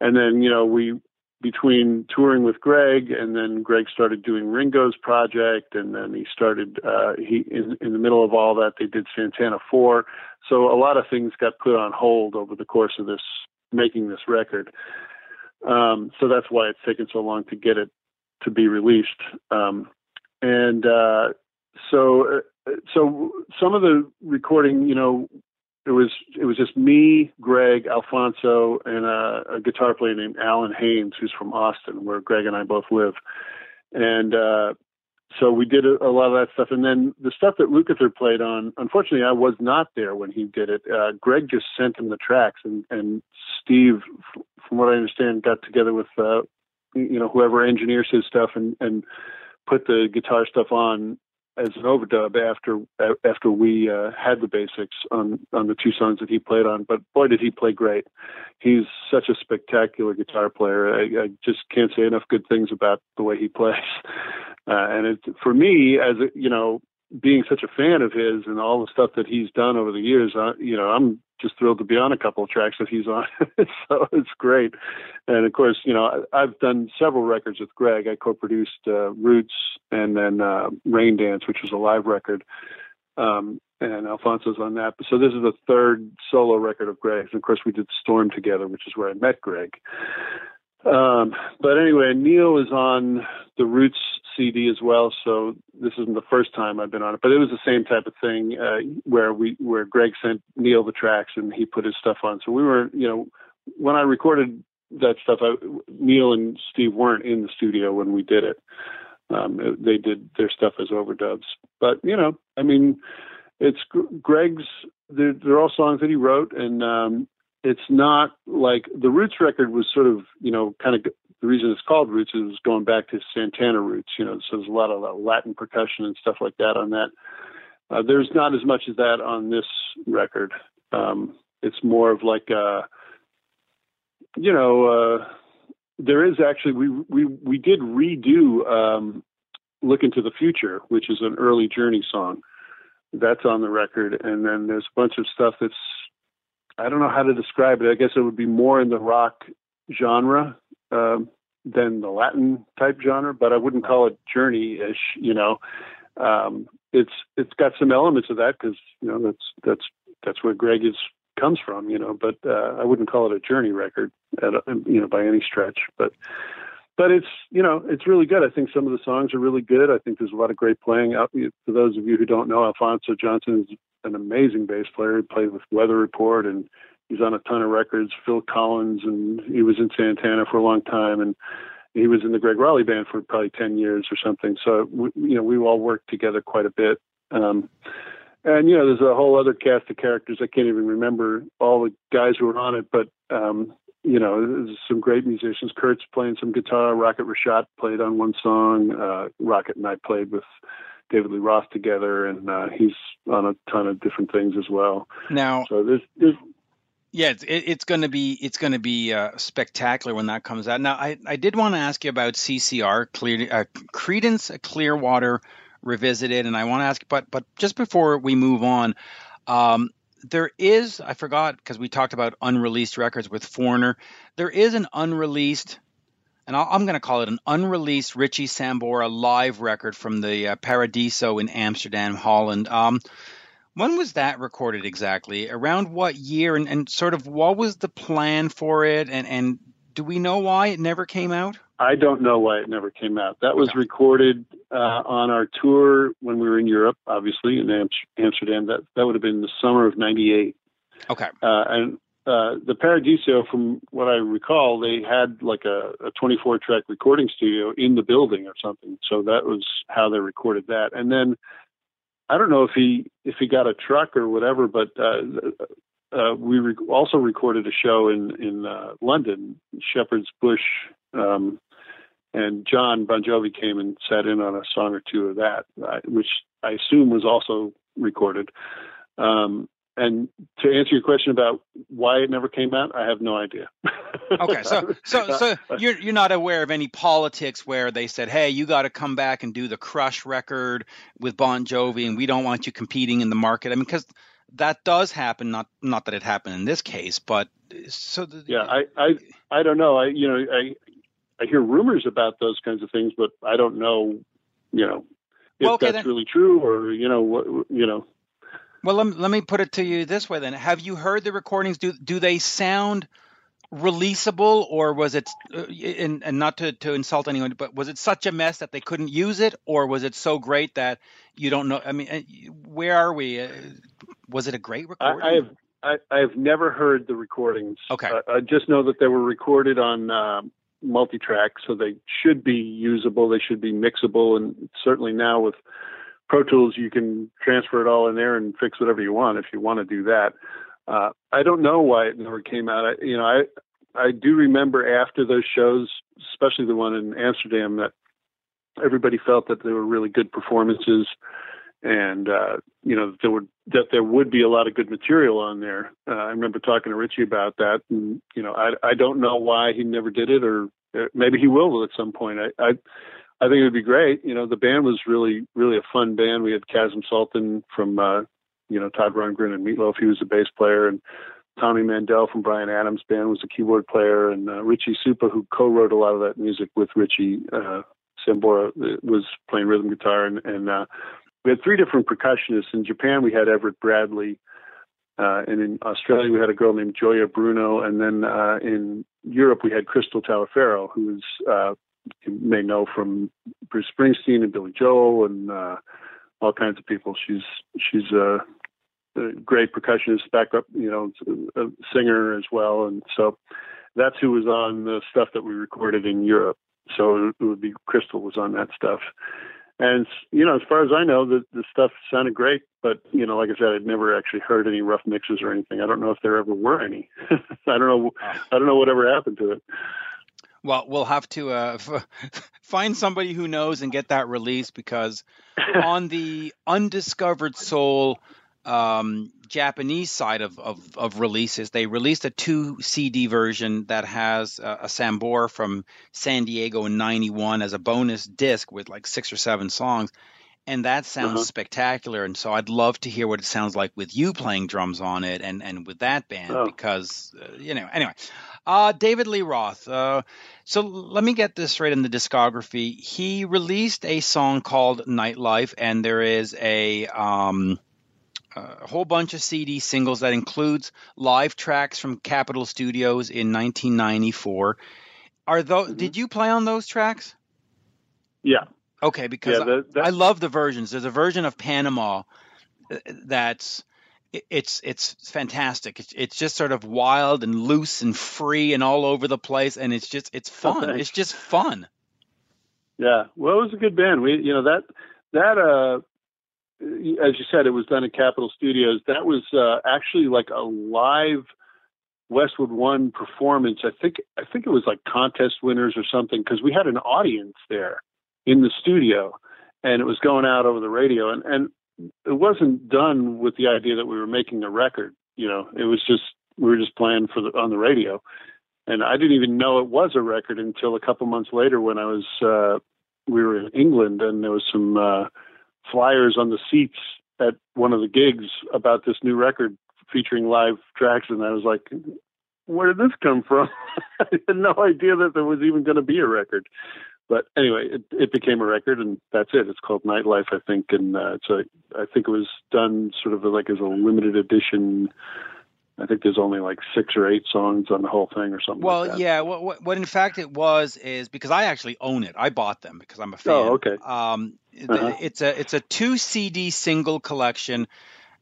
and then you know we between touring with Greg and then Greg started doing Ringo's project and then he started uh he in in the middle of all that they did Santana 4 so a lot of things got put on hold over the course of this making this record um so that's why it's taken so long to get it to be released um and uh so uh, so some of the recording you know it was it was just me, Gregg, Alphonso, and a, a guitar player named Alan Haynes, who's from Austin, where Gregg and I both live. And uh, so we did a, a, lot of that stuff. And then the stuff that Lukather played on, unfortunately, I was not there when he did it. Uh, Gregg just sent him the tracks, and, and Steve, from what I understand, got together with uh, you know whoever engineers his stuff and and put the guitar stuff on as an overdub after after we uh, had the basics on on the two songs that he played on. But boy, did he play great! He's such a spectacular guitar player. I, I just can't say enough good things about the way he plays. Uh, and it, for me, as a, you know, being such a fan of his and all the stuff that he's done over the years, I, you know, I'm just thrilled to be on a couple of tracks that he's on. so it's great. And of course, you know, I've done several records with Gregg. I co-produced uh, Roots and then uh, Rain Dance, which was a live record. Um, and Alphonso's on that. So this is the third solo record of Gregg's. And of course, we did Storm together, which is where I met Gregg. Um, but anyway, Neal is on the Roots CD as well, so this isn't the first time I've been on it. But it was the same type of thing uh, where we where Gregg sent Neal the tracks and he put his stuff on. So we were, you know, when I recorded that stuff, I, Neal and Steve weren't in the studio when we did it. Um, they did their stuff as overdubs. But you know, I mean, it's Gregg's. They're, they're all songs that he wrote, and um, it's not like the Roots record was sort of, you know, kind of the reason it's called Roots is going back to Santana roots, you know, so there's a lot of Latin percussion and stuff like that on that. Uh, there's not as much as that on this record. Um, it's more of like, a, you know, uh, there is actually we we we did redo um, "Look into the Future," which is an early Journey song. That's on the record, and then there's a bunch of stuff that's I don't know how to describe it. I guess it would be more in the rock genre um, than the Latin type genre, but I wouldn't call it journey-ish. You know, um, it's it's got some elements of that because you know that's that's that's where Gregg is comes from. You know, but uh, I wouldn't call it a journey record at you know by any stretch. But but it's you know it's really good. I think some of the songs are really good. I think there's a lot of great playing. Out for those of you who don't know, Alphonso Johnson is an amazing bass player. He played with Weather Report and he's on a ton of records. Phil Collins and he was in Santana for a long time and he was in the Gregg Rolie band for probably 10 years or something. So, we, you know, we all worked together quite a bit. Um, and, you know, there's a whole other cast of characters. I can't even remember all the guys who were on it, but, um, you know, some great musicians. Kurt's playing some guitar. Rocket Ritchotte played on one song. Uh, Rocket and I played with David Lee Roth together, and uh, he's on a ton of different things as well. Now, so there's, there's yeah, it's, it's going to be it's going to be uh, spectacular when that comes out. Now, I, I did want to ask you about CCR, Clear, uh, Creedence Clearwater Revisited, and I want to ask, but but just before we move on, um, there is I forgot because we talked about unreleased records with Foreigner. There is an unreleased and I'm going to call it an unreleased Richie Sambora live record from the uh, Paradiso in Amsterdam, Holland. Um, when was that recorded exactly? Around what year? And, and, sort of what was the plan for it? And, and do we know why it never came out? I don't know why it never came out. That was recorded uh, on our tour when we were in Europe, obviously in Amsterdam. That that would have been the summer of '98. Okay. Uh, and uh, the Paradiso, from what I recall, they had like a, a 24 track recording studio in the building or something. So that was how they recorded that. And then I don't know if he if he got a truck or whatever, but uh, uh, we re- also recorded a show in in uh, London, Shepherd's Bush, um, and Jon Bon Jovi came and sat in on a song or two of that, which I assume was also recorded. Um, and to answer your question about why it never came out, I have no idea. okay, so so so you're you're not aware of any politics where they said, "Hey, you got to come back and do the Crush record with Bon Jovi, and we don't want you competing in the market." I mean, because that does happen. Not not that it happened in this case, but so the, yeah, I, I I don't know. I you know I I hear rumors about those kinds of things, but I don't know. You know if Well, okay, that's then- really true or you know what you know. Well, let me, let me put it to you this way then. Have you heard the recordings? Do do they sound releasable, or was it, uh, and, and not to, to insult anyone, but was it such a mess that they couldn't use it, or was it so great that you don't know? I mean, uh, where are we? Uh, was it a great I, recording? I have I, I have never heard the recordings. Okay. I, I just know that they were recorded on um, multi-track, so they should be usable. They should be mixable, and certainly now with Pro Tools, you can transfer it all in there and fix whatever you want if you want to do that. Uh, I don't know why it never came out. I, you know, I I do remember after those shows, especially the one in Amsterdam, that everybody felt that they were really good performances, and uh, you know there would that there would be a lot of good material on there. Uh, I remember talking to Richie about that, and you know, I I don't know why he never did it, or uh, maybe he will at some point. I. I I think it would be great. You know, the band was really, really a fun band. We had Kasim Sulton from, uh, you know, Todd Rundgren and Meatloaf. He was the bass player, and Tommy Mandel from Bryan Adams' band was the keyboard player, and uh, Richie Supa, who co-wrote a lot of that music with Richie uh, Sambora, uh, was playing rhythm guitar, and, and uh, we had three different percussionists. In Japan, we had Everett Bradley, uh, and in Australia, we had a girl named Joya Bruno, and then uh, in Europe, we had Crystal Taliefero, who's uh, you may know from Bruce Springsteen and Billy Joel and uh, all kinds of people. She's she's a, a great percussionist, backup, you know, singer as well, and so that's who was on the stuff that we recorded in Europe. So it would be Crystal was on that stuff. And you know, as far as I know, the the stuff sounded great, but you know, like I said, I'd never actually heard any rough mixes or anything. I don't know if there ever were any. I don't know. I don't know whatever happened to it. Well, we'll have to uh, f- find somebody who knows and get that release because on the undiscovered soul um, Japanese side of, of, of releases, they released a two CD version that has a, a Sambor from San Diego in '91 as a bonus disc with like six or seven songs, and that sounds Uh-huh. spectacular. And so I'd love to hear what it sounds like with you playing drums on it and and with that band Oh. because uh, you know anyway. Uh, David Lee Roth. Uh, so let me get this straight in the discography. He released a song called Nightlife, and there is a um, a whole bunch of CD singles that includes live tracks from Capitol Studios in 1994. Are those? Mhm. Did you play on those tracks? Yeah, Okay, because yeah. That, that, I love the versions. There's a version of Panama uh, that's it's it's fantastic. It's, it's just sort of wild and loose and free and all over the place, and it's just it's fun. thanks. it's just fun. Yeah, well, it was a good band. We, you know, that that uh, as you said, it was done at Capitol Studios. That was uh, actually like a live Westwood One performance. I think I think it was like contest winners or something because we had an audience there in the studio, and it was going out over the radio, and and it wasn't done with the idea that we were making a record. You know, it was just we were just playing for the on the radio and I didn't even know it was a record until a couple months later when I was uh, we were in England and there was some uh, flyers on the seats at one of the gigs about this new record featuring live tracks, and I was like, "Where did this come from?" I had no idea that there was even going to be a record. But anyway, it, it became a record, and that's it. It's called Nightlife, I think, and uh, it's a. I think it was done sort of like as a limited edition. I think there's only like six or eight songs on the whole thing, or something. Well, like that. yeah. What, what what in fact it was is because I actually own it. I bought them because I'm a fan. Oh, okay. Um, Uh-huh. it's a it's a two CD single collection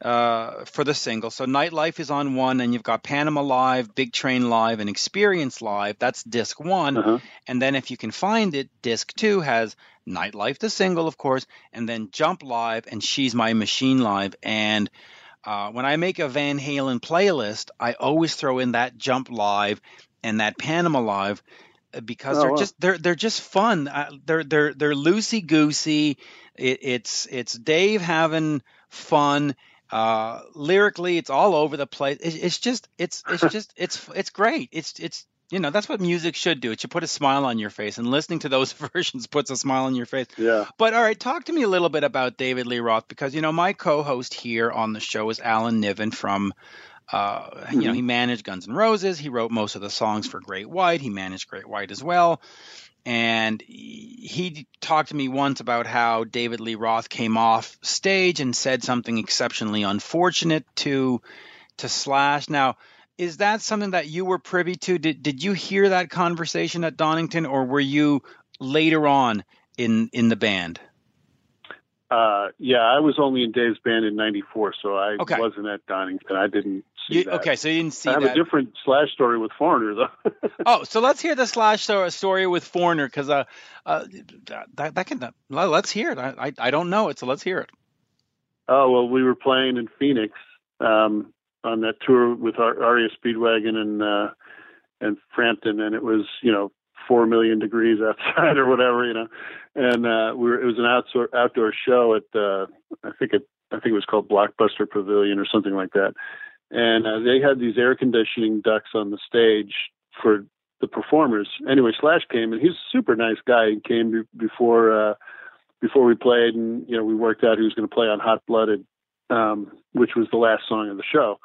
uh, for the single. So Nightlife is on one, and you've got Panama Live, Big Train Live, and Experience Live. That's disc one. Uh-huh. And then if you can find it, disc two has Nightlife, the single, of course, and then Jump Live and She's My Machine Live. And uh, when I make a Van Halen playlist, I always throw in that Jump Live and that Panama Live uh, because Oh, they're wow. just they're they're just fun. Uh, they're they're they're loosey goosey. It, it's it's Dave having fun Uh, lyrically, it's all over the place. It's, it's just, it's, it's just, it's, it's great. It's, it's, you know, that's what music should do. It should put a smile on your face, and listening to those versions puts a smile on your face. Yeah. But all right, talk to me a little bit about David Lee Roth because you know my co-host here on the show is Alan Niven from. Uh, mm-hmm. You know, he managed Guns N' Roses. He wrote most of the songs for Great White. He managed Great White as well. And he talked to me once about how David Lee Roth came off stage and said something exceptionally unfortunate to to Slash. Now, is that something that you were privy to? Did did you hear that conversation at Donington, or were you later on in in the band? Uh, yeah, I was only in Dave's band in '94, so I okay. wasn't at Donington. I didn't see you, that. Okay, so you didn't see. I have that. a different Slash story with Foreigner, though. oh, so let's hear the Slash story with Foreigner, because uh, uh, that, that can let's hear it. I, I, I don't know it, so let's hear it. Oh well, we were playing in Phoenix um, on that tour with REO Speedwagon and uh, and Frampton, and it was you know four million degrees outside or whatever, you know. And uh, we were, it was an outdoor outdoor show at uh, I think it I think it was called Blockbuster Pavilion or something like that. And uh, they had these air conditioning ducts on the stage for the performers. Anyway, Slash came and he's a super nice guy. He came be- before uh, before we played, and you know we worked out he was going to play on Hot Blooded, um, which was the last song of the show.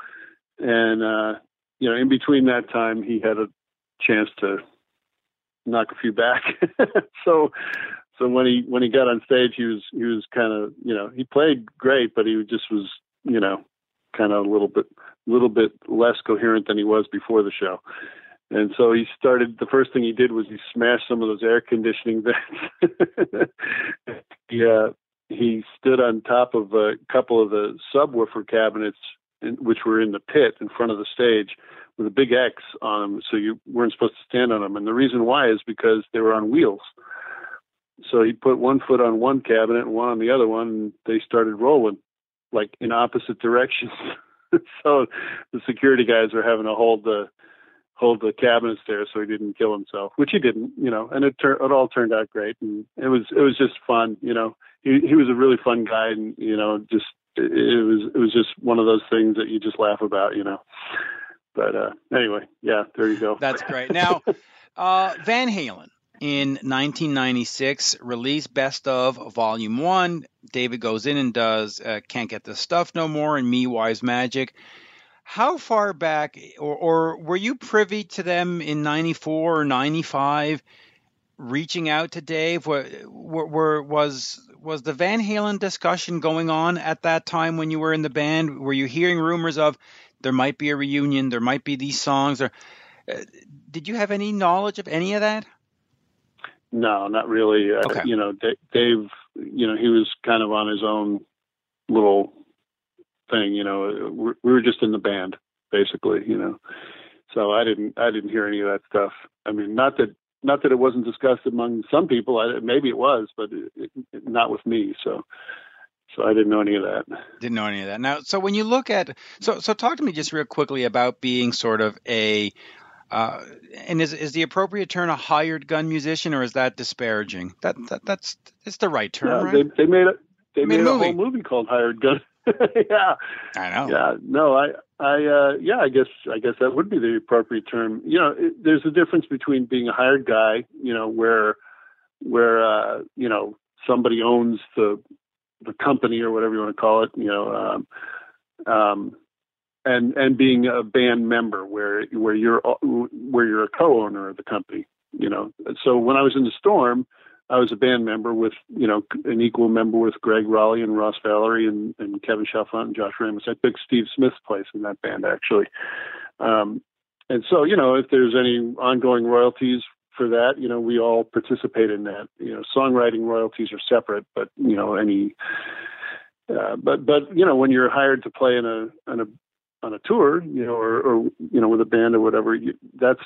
And uh, you know, in between that time, he had a chance to knock a few back. so so when he when he got on stage, he was he was kind of you know he played great, but he just was you know kind of a little bit little bit less coherent than he was before the show. And so he started. The first thing he did was he smashed some of those air conditioning vents. he uh, he stood on top of a couple of the subwoofer cabinets, in, which were in the pit in front of the stage, with a big X on them, so you weren't supposed to stand on them. And the reason why is because they were on wheels. So he put one foot on one cabinet and one on the other one, and they started rolling like in opposite directions. so the security guys were having to hold the hold the cabinets there so he didn't kill himself, which he didn't, you know. And it tur- it all turned out great, and it was it was just fun, you know. He he was a really fun guy, and you know, just it, was it was just one of those things that you just laugh about, you know but uh, anyway, yeah, there you go. That's great. Now, uh, Van Halen in 1996 released Best of Volume One. David goes in and does uh, "Can't Get This Stuff No More" and "Me Wise Magic." How far back, or, or were you privy to them in '94 or '95? Reaching out to Dave, were, were, was was the Van Halen discussion going on at that time when you were in the band? Were you hearing rumors of there might be a reunion, there might be these songs. Or uh, did you have any knowledge of any of that? No, not really. Uh, you know, D- Dave, you know, he was kind of on his own little thing. You know, we, we were just in the band basically. You know, so I didn't I didn't hear any of that stuff. I mean, not that not that it wasn't discussed among some people. I, maybe it was, but it, it, not with me. So so I didn't know any of that. Didn't know any of that. Now, so when you look at so so talk to me just real quickly about being sort of a uh, and is is the appropriate term a hired gun musician or is that disparaging? That, that that's it's the right term, yeah, right? They, they made a they, made, made, a, movie. whole movie called Hired Gun. yeah, I know. Yeah, no, I I uh, yeah, I guess I guess that would be the appropriate term. You know, it, there's a difference between being a hired guy, you know, where where uh, you know somebody owns the the company or whatever you want to call it, you know, um, um, and and being a band member where where you're where you're a co-owner of the company, you know. So when I was in the Storm, I was a band member with you know an equal member with Gregg Rolie and Ross Valory and, and Kevin Chalfant and Josh Ramos. I took Steve Smith's place in that band actually. Um, and so, you know, if there's any ongoing royalties for that. You know, we all participate in that. You know, songwriting royalties are separate, but you know, any, uh, but but you know, when you're hired to play in a on a on a tour, you know, or, or you know, with a band or whatever, you, that's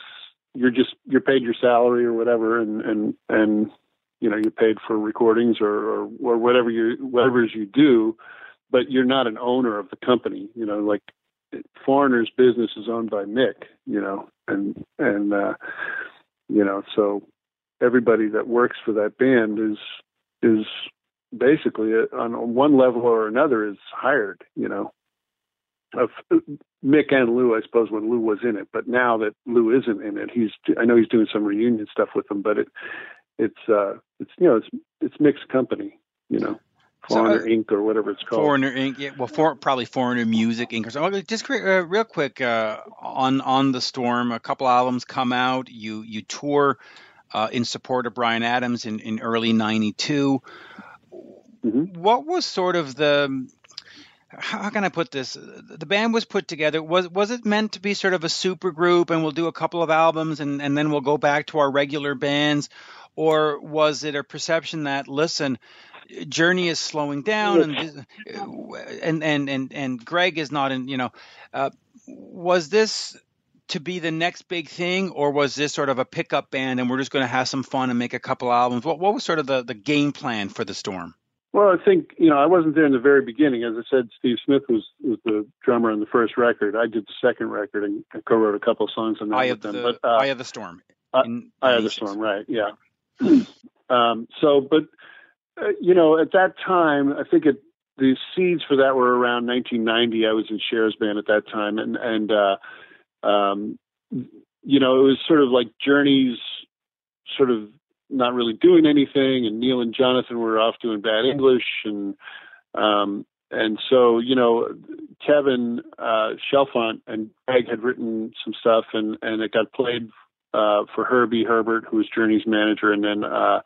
you're just you're paid your salary or whatever, and and and you know, you're paid for recordings or or, or whatever you whatever you do, but you're not an owner of the company. You know, like Foreigner's business is owned by Mick. You know, and and uh, you know so everybody that works for that band is is basically on one level or another is hired you know of Mick and Lou, I suppose, when Lou was in it. But now that Lou isn't in it, he's I know he's doing some reunion stuff with them. But it it's uh it's you know it's it's Mick's company, you know. Foreigner so, uh, Inc. or whatever it's called. Foreigner Inc. Yeah, well, for, probably Foreigner Music Inc. or something. Just uh, real quick uh, on on the Storm, a couple albums come out. You you tour uh, in support of Bryan Adams in in early '92. Mm-hmm. What was sort of the how can I put this? The band was put together. Was was it meant to be sort of a super group, and we'll do a couple of albums, and and then we'll go back to our regular bands, or was it a perception that listen, Journey is slowing down, and and and and, and Gregg is not in. You know, uh, was this to be the next big thing, or was this sort of a pickup band, and we're just going to have some fun and make a couple albums? What what was sort of the the game plan for the Storm? Well, I think you know I wasn't there in the very beginning. As I said, Steve Smith was was the drummer on the first record. I did the second record and I co-wrote a couple of songs on that with them. The, but uh, of the Storm. Uh, Eye of the Storm, right? Yeah. um, so, but uh, you know, at that time, I think it, the seeds for that were around 1990. I was in Cher's band at that time, and and uh, um, you know, it was sort of like Journey's sort of not really doing anything, and Neal and Jonathan were off doing bad English, and um, and so you know, Kevin uh, Chalfant and Gregg had written some stuff, and and it got played uh, for Herbie Herbert, who was Journey's manager, and then uh,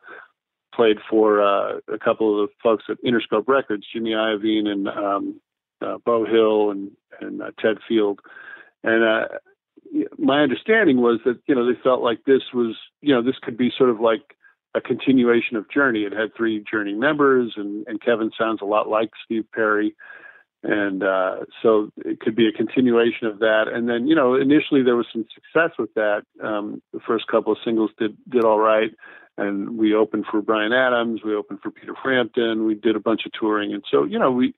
played for uh, a couple of the folks at Interscope Records, Jimmy Iovine and um, uh, Beau Hill and and uh, Ted Field, and uh, my understanding was that you know they felt like this was you know this could be sort of like a continuation of Journey. It had three Journey members, and and Kevin sounds a lot like Steve Perry, and uh, so it could be a continuation of that. And then you know initially there was some success with that. Um, the first couple of singles did did all right, and we opened for Bryan Adams, we opened for Peter Frampton, we did a bunch of touring, and so you know we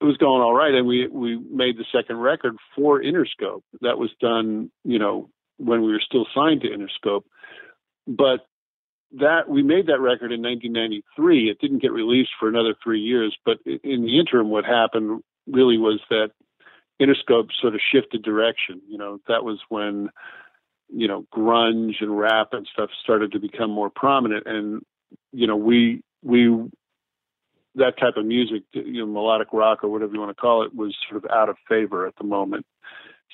it was going all right, and we we made the second record for Interscope. That was done, you know, when we were still signed to Interscope, but that we made that record in 1993. It didn't get released for another three years, but in the interim, what happened really was that Interscope sort of shifted direction. You know, that was when you know grunge and rap and stuff started to become more prominent, and you know we we that type of music, you know, melodic rock or whatever you want to call it, was sort of out of favor at the moment.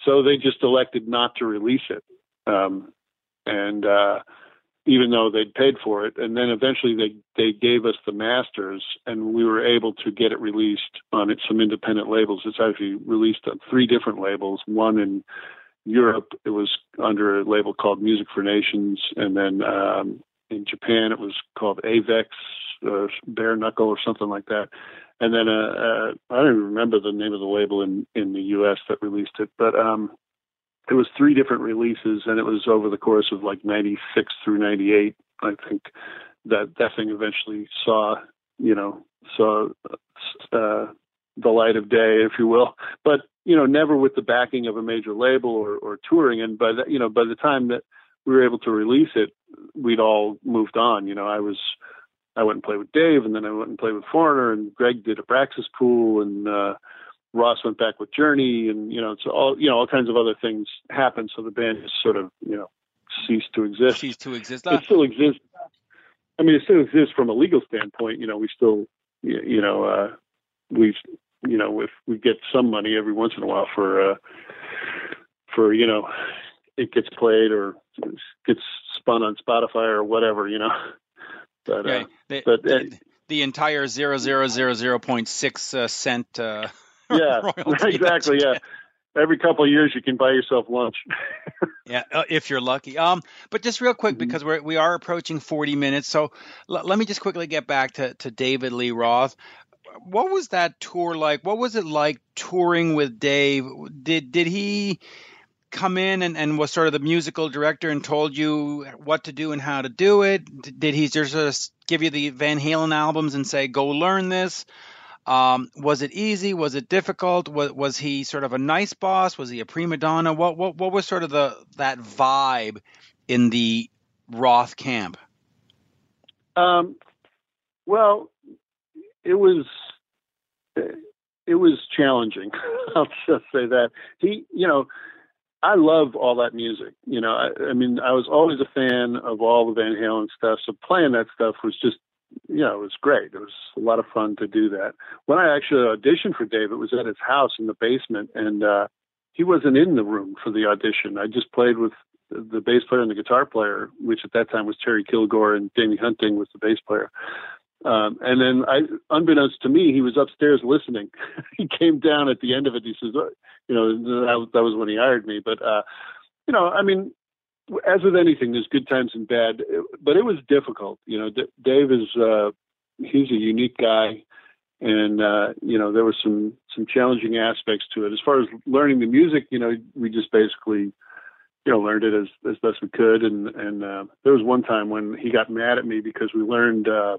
So they just elected not to release it. Um, and uh, even though they'd paid for it, and then eventually they they gave us the masters, and we were able to get it released on some independent labels. It's actually released on three different labels. One in Europe, it was under a label called Music for Nations, and then um, in Japan, it was called Avex uh, bare knuckle or something like that. And then uh, uh, I don't even remember the name of the label in in the U.S. that released it, but um, it was three different releases, and it was over the course of like '96 through '98. I think that that thing eventually saw, you know, saw uh, the light of day, if you will. But you know, never with the backing of a major label or, or touring. And by the, you know, by the time that we were able to release it, we'd all moved on. You know, I was I went and played with Dave, and then I went and played with Foreigner, and Gregg did a Abraxas Pool, and uh, Ross went back with Journey, and you know, it's all you know, all kinds of other things happened. So the band just sort of you know ceased to exist. Ceased to exist. It still exists. I mean, it still exists from a legal standpoint. You know, we still, you know, uh, we, you know, if we get some money every once in a while for, uh, for you know, it gets played or gets spun on Spotify or whatever. You know. But, yeah, uh, the, but uh, the, the, entire zero zero zero zero point six uh, cent. Yeah, exactly. Yeah, every couple of years you can buy yourself lunch. yeah, uh, if you're lucky. Um, but just real quick mm-hmm. because we're we are approaching 40 minutes, so l- let me just quickly get back to to David Lee Roth. What was that tour like? What was it like touring with Dave? Did did he come in and, and was sort of the musical director and told you what to do and how to do it? Did he just give you the Van Halen albums and say, go learn this? Um, was it easy? Was it difficult? Was, was he sort of a nice boss? Was he a prima donna? What, what, what was sort of the, that vibe in the Roth camp? Um, well, it was, it was challenging. I'll just say that he, you know, I love all that music. You know, I, I mean, I was always a fan of all the Van Halen stuff. So playing that stuff was just, know, it was great. It was a lot of fun to do that. When I actually auditioned for Dave, it was at his house in the basement, and uh, he wasn't in the room for the audition. I just played with the bass player and the guitar player, which at that time was Terry Kilgore and Danny Hunting was the bass player. Um, and then I, unbeknownst to me, he was upstairs listening. he came down at the end of it. He says, oh, you know, that, that was when he hired me. But, uh, you know, I mean, as with anything, there's good times and bad, but it was difficult. You know, D- Dave is, uh, he's a unique guy. And, uh, you know, there were some, some challenging aspects to it. As far as learning the music, you know, we just basically, you know, learned it as, as best we could. And, and, uh, there was one time when he got mad at me because we learned, uh,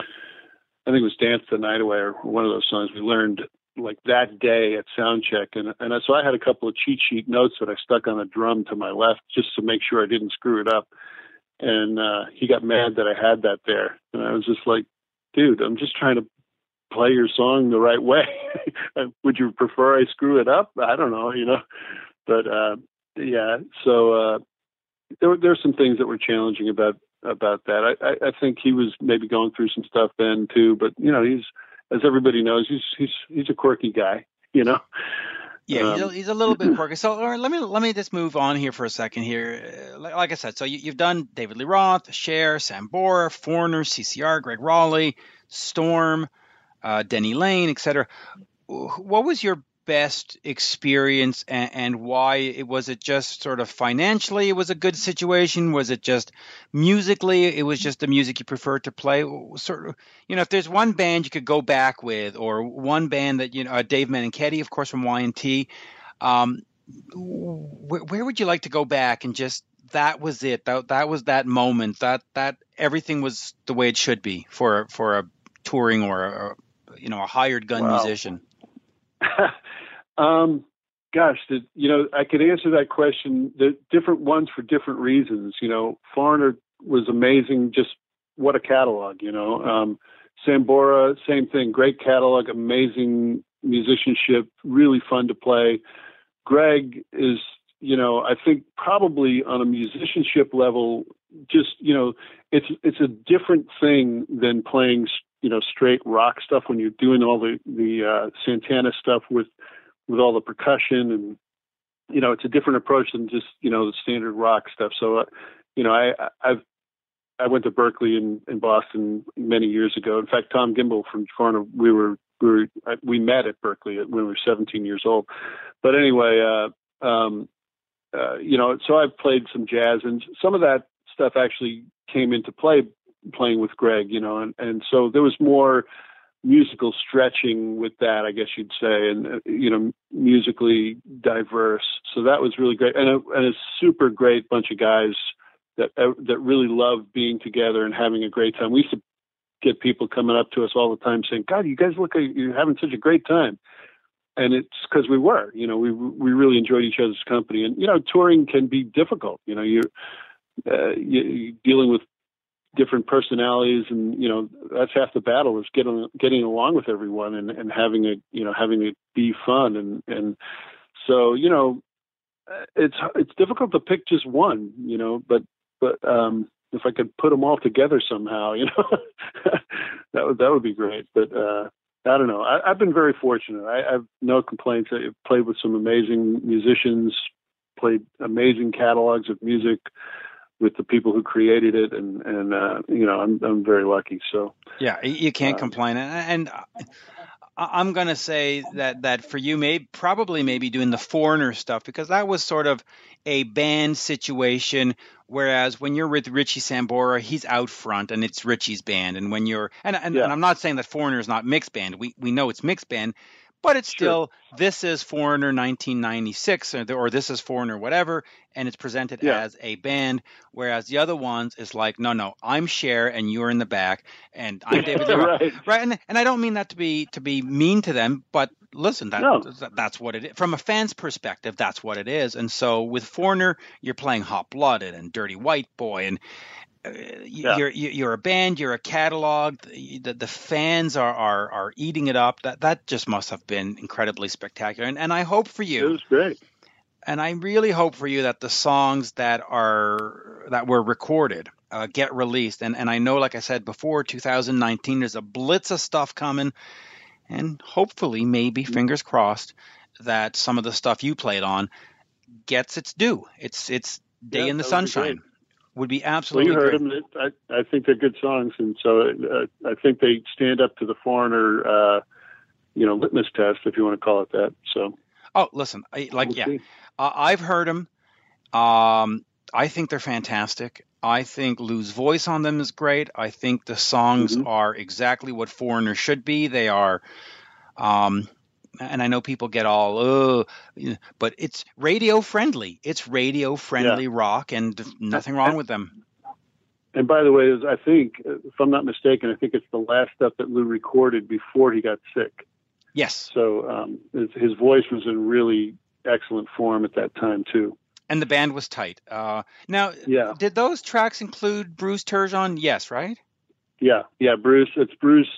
I think it was Dance the Night Away or one of those songs we learned like that day at sound check and and so I had a couple of cheat sheet notes that I stuck on a drum to my left just to make sure I didn't screw it up. And uh he got mad that I had that there. And I was just like, dude, I'm just trying to play your song the right way. Would you prefer I screw it up? I don't know, you know. But uh yeah, so uh there there's some things that were challenging about about that. I, I, think he was maybe going through some stuff then too, but you know, he's as everybody knows, he's he's he's a quirky guy, you know. Yeah, um, he's, a, little bit quirky. So let me let me just move on here for a second here. Like, like I said, so you, have done David Lee Roth, Cher, Sambora, Foreigner, CCR, Gregg Rolie, Storm, uh, Denny Laine, etc. What was your best experience and, and why it was it just sort of financially it was a good situation? Was it just musically it was just the music you preferred to play? Sort of you know if there's one band you could go back with or one band that you know uh, Dave Meniketti of course from Y&T um, where, where would you like to go back and just that was it that that was that moment that that everything was the way it should be for for a touring or a, you know a hired gun musician um, gosh, the, you know, I could answer that question. The different ones for different reasons. You know, Foreigner was amazing. Just what a catalog. You know, um, Sambora, same thing. Great catalog, amazing musicianship, really fun to play. Gregg is, you know, I think probably on a musicianship level, just you know, it's it's a different thing than playing you know straight rock stuff when you're doing all the the uh, Santana stuff with with all the percussion and you know it's a different approach than just you know the standard rock stuff. So uh, you know I I've I went to Berklee in, in Boston many years ago. In fact, Tom Gimbel from Foreigner, we were we were we met at Berklee when we were 17 years old. But anyway, uh, um, uh, you know, so I've played some jazz, and some of that stuff actually came into play playing with Gregg, you know, and, and so there was more musical stretching with that, I guess you'd say, and uh, you know, musically diverse. So that was really great, and a, and a super great bunch of guys that uh, that really loved being together and having a great time. We used to get people coming up to us all the time saying, "God, you guys look like you're having such a great time." And it's because we were, you know, we we really enjoyed each other's company, and you know, touring can be difficult. You know, you're uh, you, dealing with different personalities and you know that's half the battle is getting getting along with everyone and and having a you know having it be fun and and so you know it's it's difficult to pick just one you know but but um if I could put them all together somehow you know that would that would be great but uh I don't know. I, have been very fortunate. I, I have no complaints. I've played with some amazing musicians, played amazing catalogs of music, with the people who created it, and and uh, you know I'm I'm very lucky. So yeah, you can't uh, complain, and. I'm gonna say that that for you, may probably maybe doing the foreigner stuff because that was sort of a band situation. Whereas when you're with Richie Sambora, he's out front and it's Richie's band. And when you're and and, yeah. and I'm not saying that foreigner is not Mick's band. We we know it's Mick's band, but it's still sure. this is Foreigner 1996 or, or, this is Foreigner whatever, and it's presented yeah. as a band. Whereas the other ones is like, no, no, I'm Cher and you're in the back, and I'm David. right, right, and and I don't mean that to be to be mean to them, but listen, that, no. that's what it is. From a fan's perspective, that's what it is. And so with Foreigner, you're playing Hot Blooded and Dirty White Boy, and yeah. you're you're a band, you're a catalog. The, the, the fans are, are are eating it up. That that just must have been incredibly spectacular. And and I hope for you. It was great. And I really hope for you that the songs that are that were recorded uh, get released. And and I know, like I said before, 2019, there's a blitz of stuff coming, and hopefully, maybe fingers crossed, that some of the stuff you played on gets its due. It's it's day yeah, in the sunshine would be absolutely. Well, you heard great. them. I, I think they're good songs, and so uh, I think they stand up to the foreigner, uh, you know, litmus test, if you want to call it that. So. Oh, listen, I, like we'll yeah, uh, I've heard them. Um, I think they're fantastic. I think Lou's voice on them is great. I think the songs mm-hmm. are exactly what foreigners should be. They are, um, and I know people get all, oh, but it's radio friendly. It's radio friendly yeah. rock, and nothing wrong with them. And by the way, I think, if I'm not mistaken, I think it's the last stuff that Lou recorded before he got sick. Yes. So um, his, his, voice was in really excellent form at that time too. And the band was tight. Uh, now, yeah. did those tracks include Bruce Turgeon? Yes, right? Yeah, yeah. Bruce. It's Bruce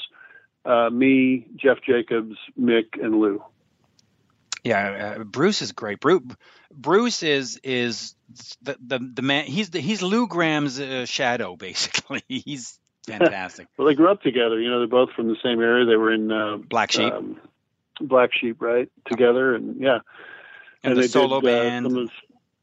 uh, me, Jeff Jacobs, Mick, and Lou. Yeah, uh, Bruce is great. Bruce, Bruce is is the, the the man. He's the, he's Lou Gramm's uh, shadow, basically. he's fantastic. well, they grew up together. You know, they're both from the same area. They were in uh, Black Sheep. Um, Black Sheep, right? Together, and yeah. And, and the they solo did, uh, band. of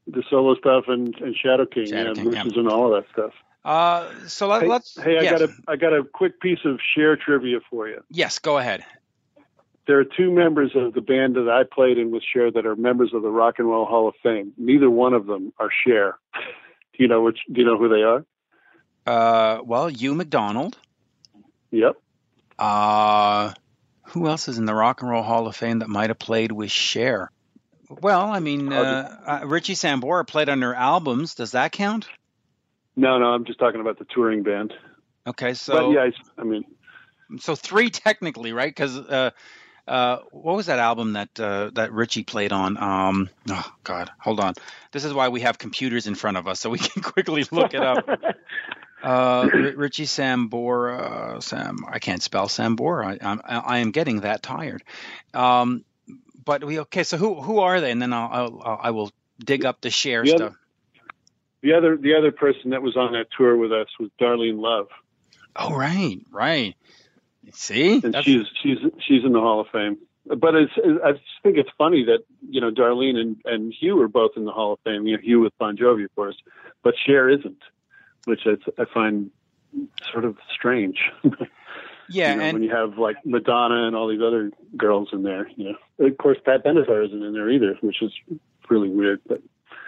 the solo stuff and, and Shadow King. Shadow yeah, King, Bruce yeah. was in all of that stuff. Uh, so let, hey, us Hey, I yes. got a I got a quick piece of Cher trivia for you. Yes, go ahead. There are two members of the band that I played in with Cher that are members of the Rock and Roll Hall of Fame. Neither one of them are Cher. do you know which? Do you know who they are? Uh, well, Hugh McDonald. Yep. Uh, who else is in the Rock and Roll Hall of Fame that might have played with Cher? Well, I mean, uh, uh, Richie Sambora played on her albums. Does that count? No, no, I'm just talking about the touring band. Okay, so but yeah, I, I mean, so three technically, right? Because uh, uh, what was that album that uh, that Richie played on? Um, oh God, hold on. This is why we have computers in front of us, so we can quickly look it up. uh, Richie Sambora, Sam. I can't spell Sambora. I, I, I am getting that tired. Um, but we okay. So who who are they? And then I'll, I'll I will dig up the the stuff. Other, the other the other person that was on that tour with us was Darlene Love. Oh right, right. See, and That's... she's she's she's in the Hall of Fame. But it's, I think it's funny that you know Darlene and, and Hugh are both in the Hall of Fame. You know, Hugh with Bon Jovi, of course, but Cher isn't, which I, I find sort of strange. Yeah, you know, and when you have like Madonna and all these other girls in there, you know, of course Pat Benatar isn't in there either, which is really weird. But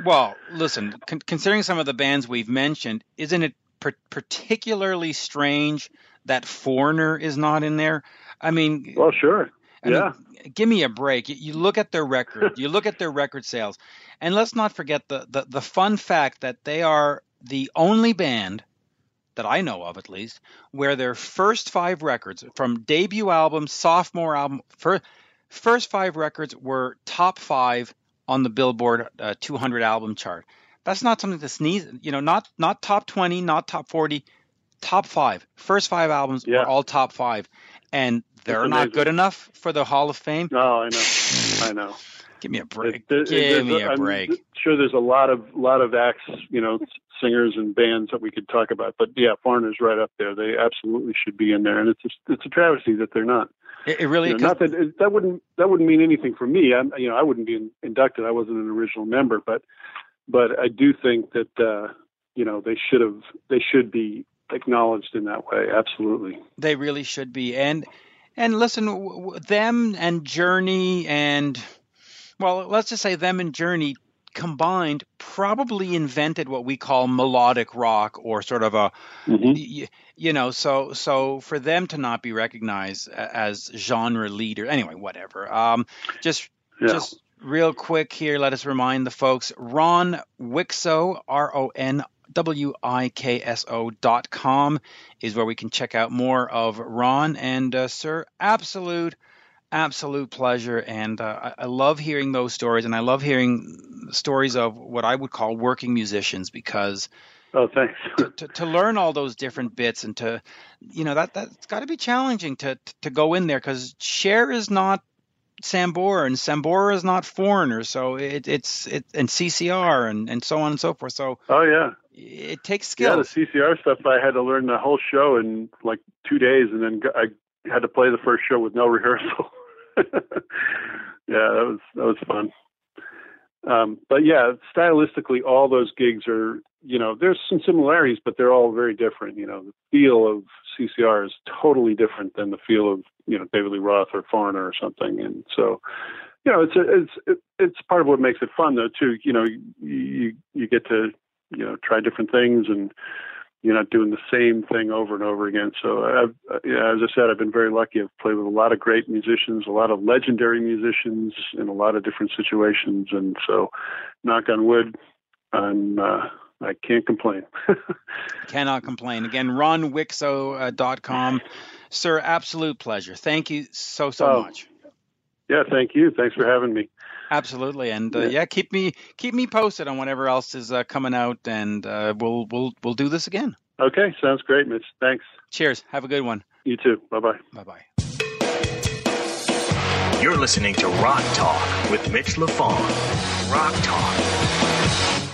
well, listen, con- considering some of the bands we've mentioned, isn't it per- particularly strange that Foreigner is not in there? I mean, well, sure. I yeah. Mean, give me a break. You, look at their record, you look at their record sales, and let's not forget the, the, the fun fact that they are the only band that I know of at least, where their first five records, from debut album, sophomore album, first, first five records were top five on the Billboard uh, 200 album chart. That's not something to sneeze. You know, not not top 20, not top 40, top five. First five albums yeah. were all top five, and they're not good enough for the Hall of Fame. No, I know, I know. Give me a break. It, Give me a break. I'm sure, there's a lot of lot of acts, you know, singers and bands that we could talk about, but yeah, Foreigner's right up there. They absolutely should be in there, and it's a, it's a travesty that they're not. It, it really you know, not that that wouldn't that wouldn't mean anything for me. I'm you know I wouldn't be inducted. I wasn't an original member, but but I do think that uh, you know they should have they should be acknowledged in that way. Absolutely, they really should be. And and listen, them and Journey and well, let's just say them and Journey combined probably invented what we call melodic rock or sort of a mm-hmm. you, you, know so so for them to not be recognized as genre leader anyway whatever um just yeah. just real quick here let us remind the folks ron wikso r-o-n W-I-K-S-O dot com is where we can check out more of Ron and uh, Sir. Absolute absolute pleasure and uh, I, I, love hearing those stories and i love hearing stories of what i would call working musicians because Oh, thanks. to, to, to, learn all those different bits and to, you know, that that's got to be challenging to to go in there because Cher is not Sambora and Sambora is not Foreigner, so it, it's it and CCR and and so on and so forth. So oh yeah, it takes skill. Yeah, the CCR stuff I had to learn the whole show in like two days, and then I had to play the first show with no rehearsal. yeah, that was that was fun. Um, but yeah, stylistically, all those gigs are, you know, there's some similarities, but they're all very different. You know, the feel of CCR is totally different than the feel of, you know, David Lee Roth or Foreigner or something. And so, you know, it's a, it's it's part of what makes it fun though too. You know, you you get to you know try different things and you're not doing the same thing over and over again. So, I've, as I said, I've been very lucky. I've played with a lot of great musicians, a lot of legendary musicians in a lot of different situations, and so, knock on wood, I'm uh, I can't complain. Cannot complain. Again, ronwikso.com. Uh, Sir, absolute pleasure. Thank you so so oh, much. Yeah, thank you. Thanks for having me. Absolutely, and uh, yeah, keep me keep me posted on whatever else is uh, coming out, and uh, we'll we'll we'll do this again. Okay, sounds great, Mitch. Thanks. Cheers. Have a good one. You too. Bye bye. Bye bye. You're listening to Rock Talk with Mitch Lafon. Rock Talk.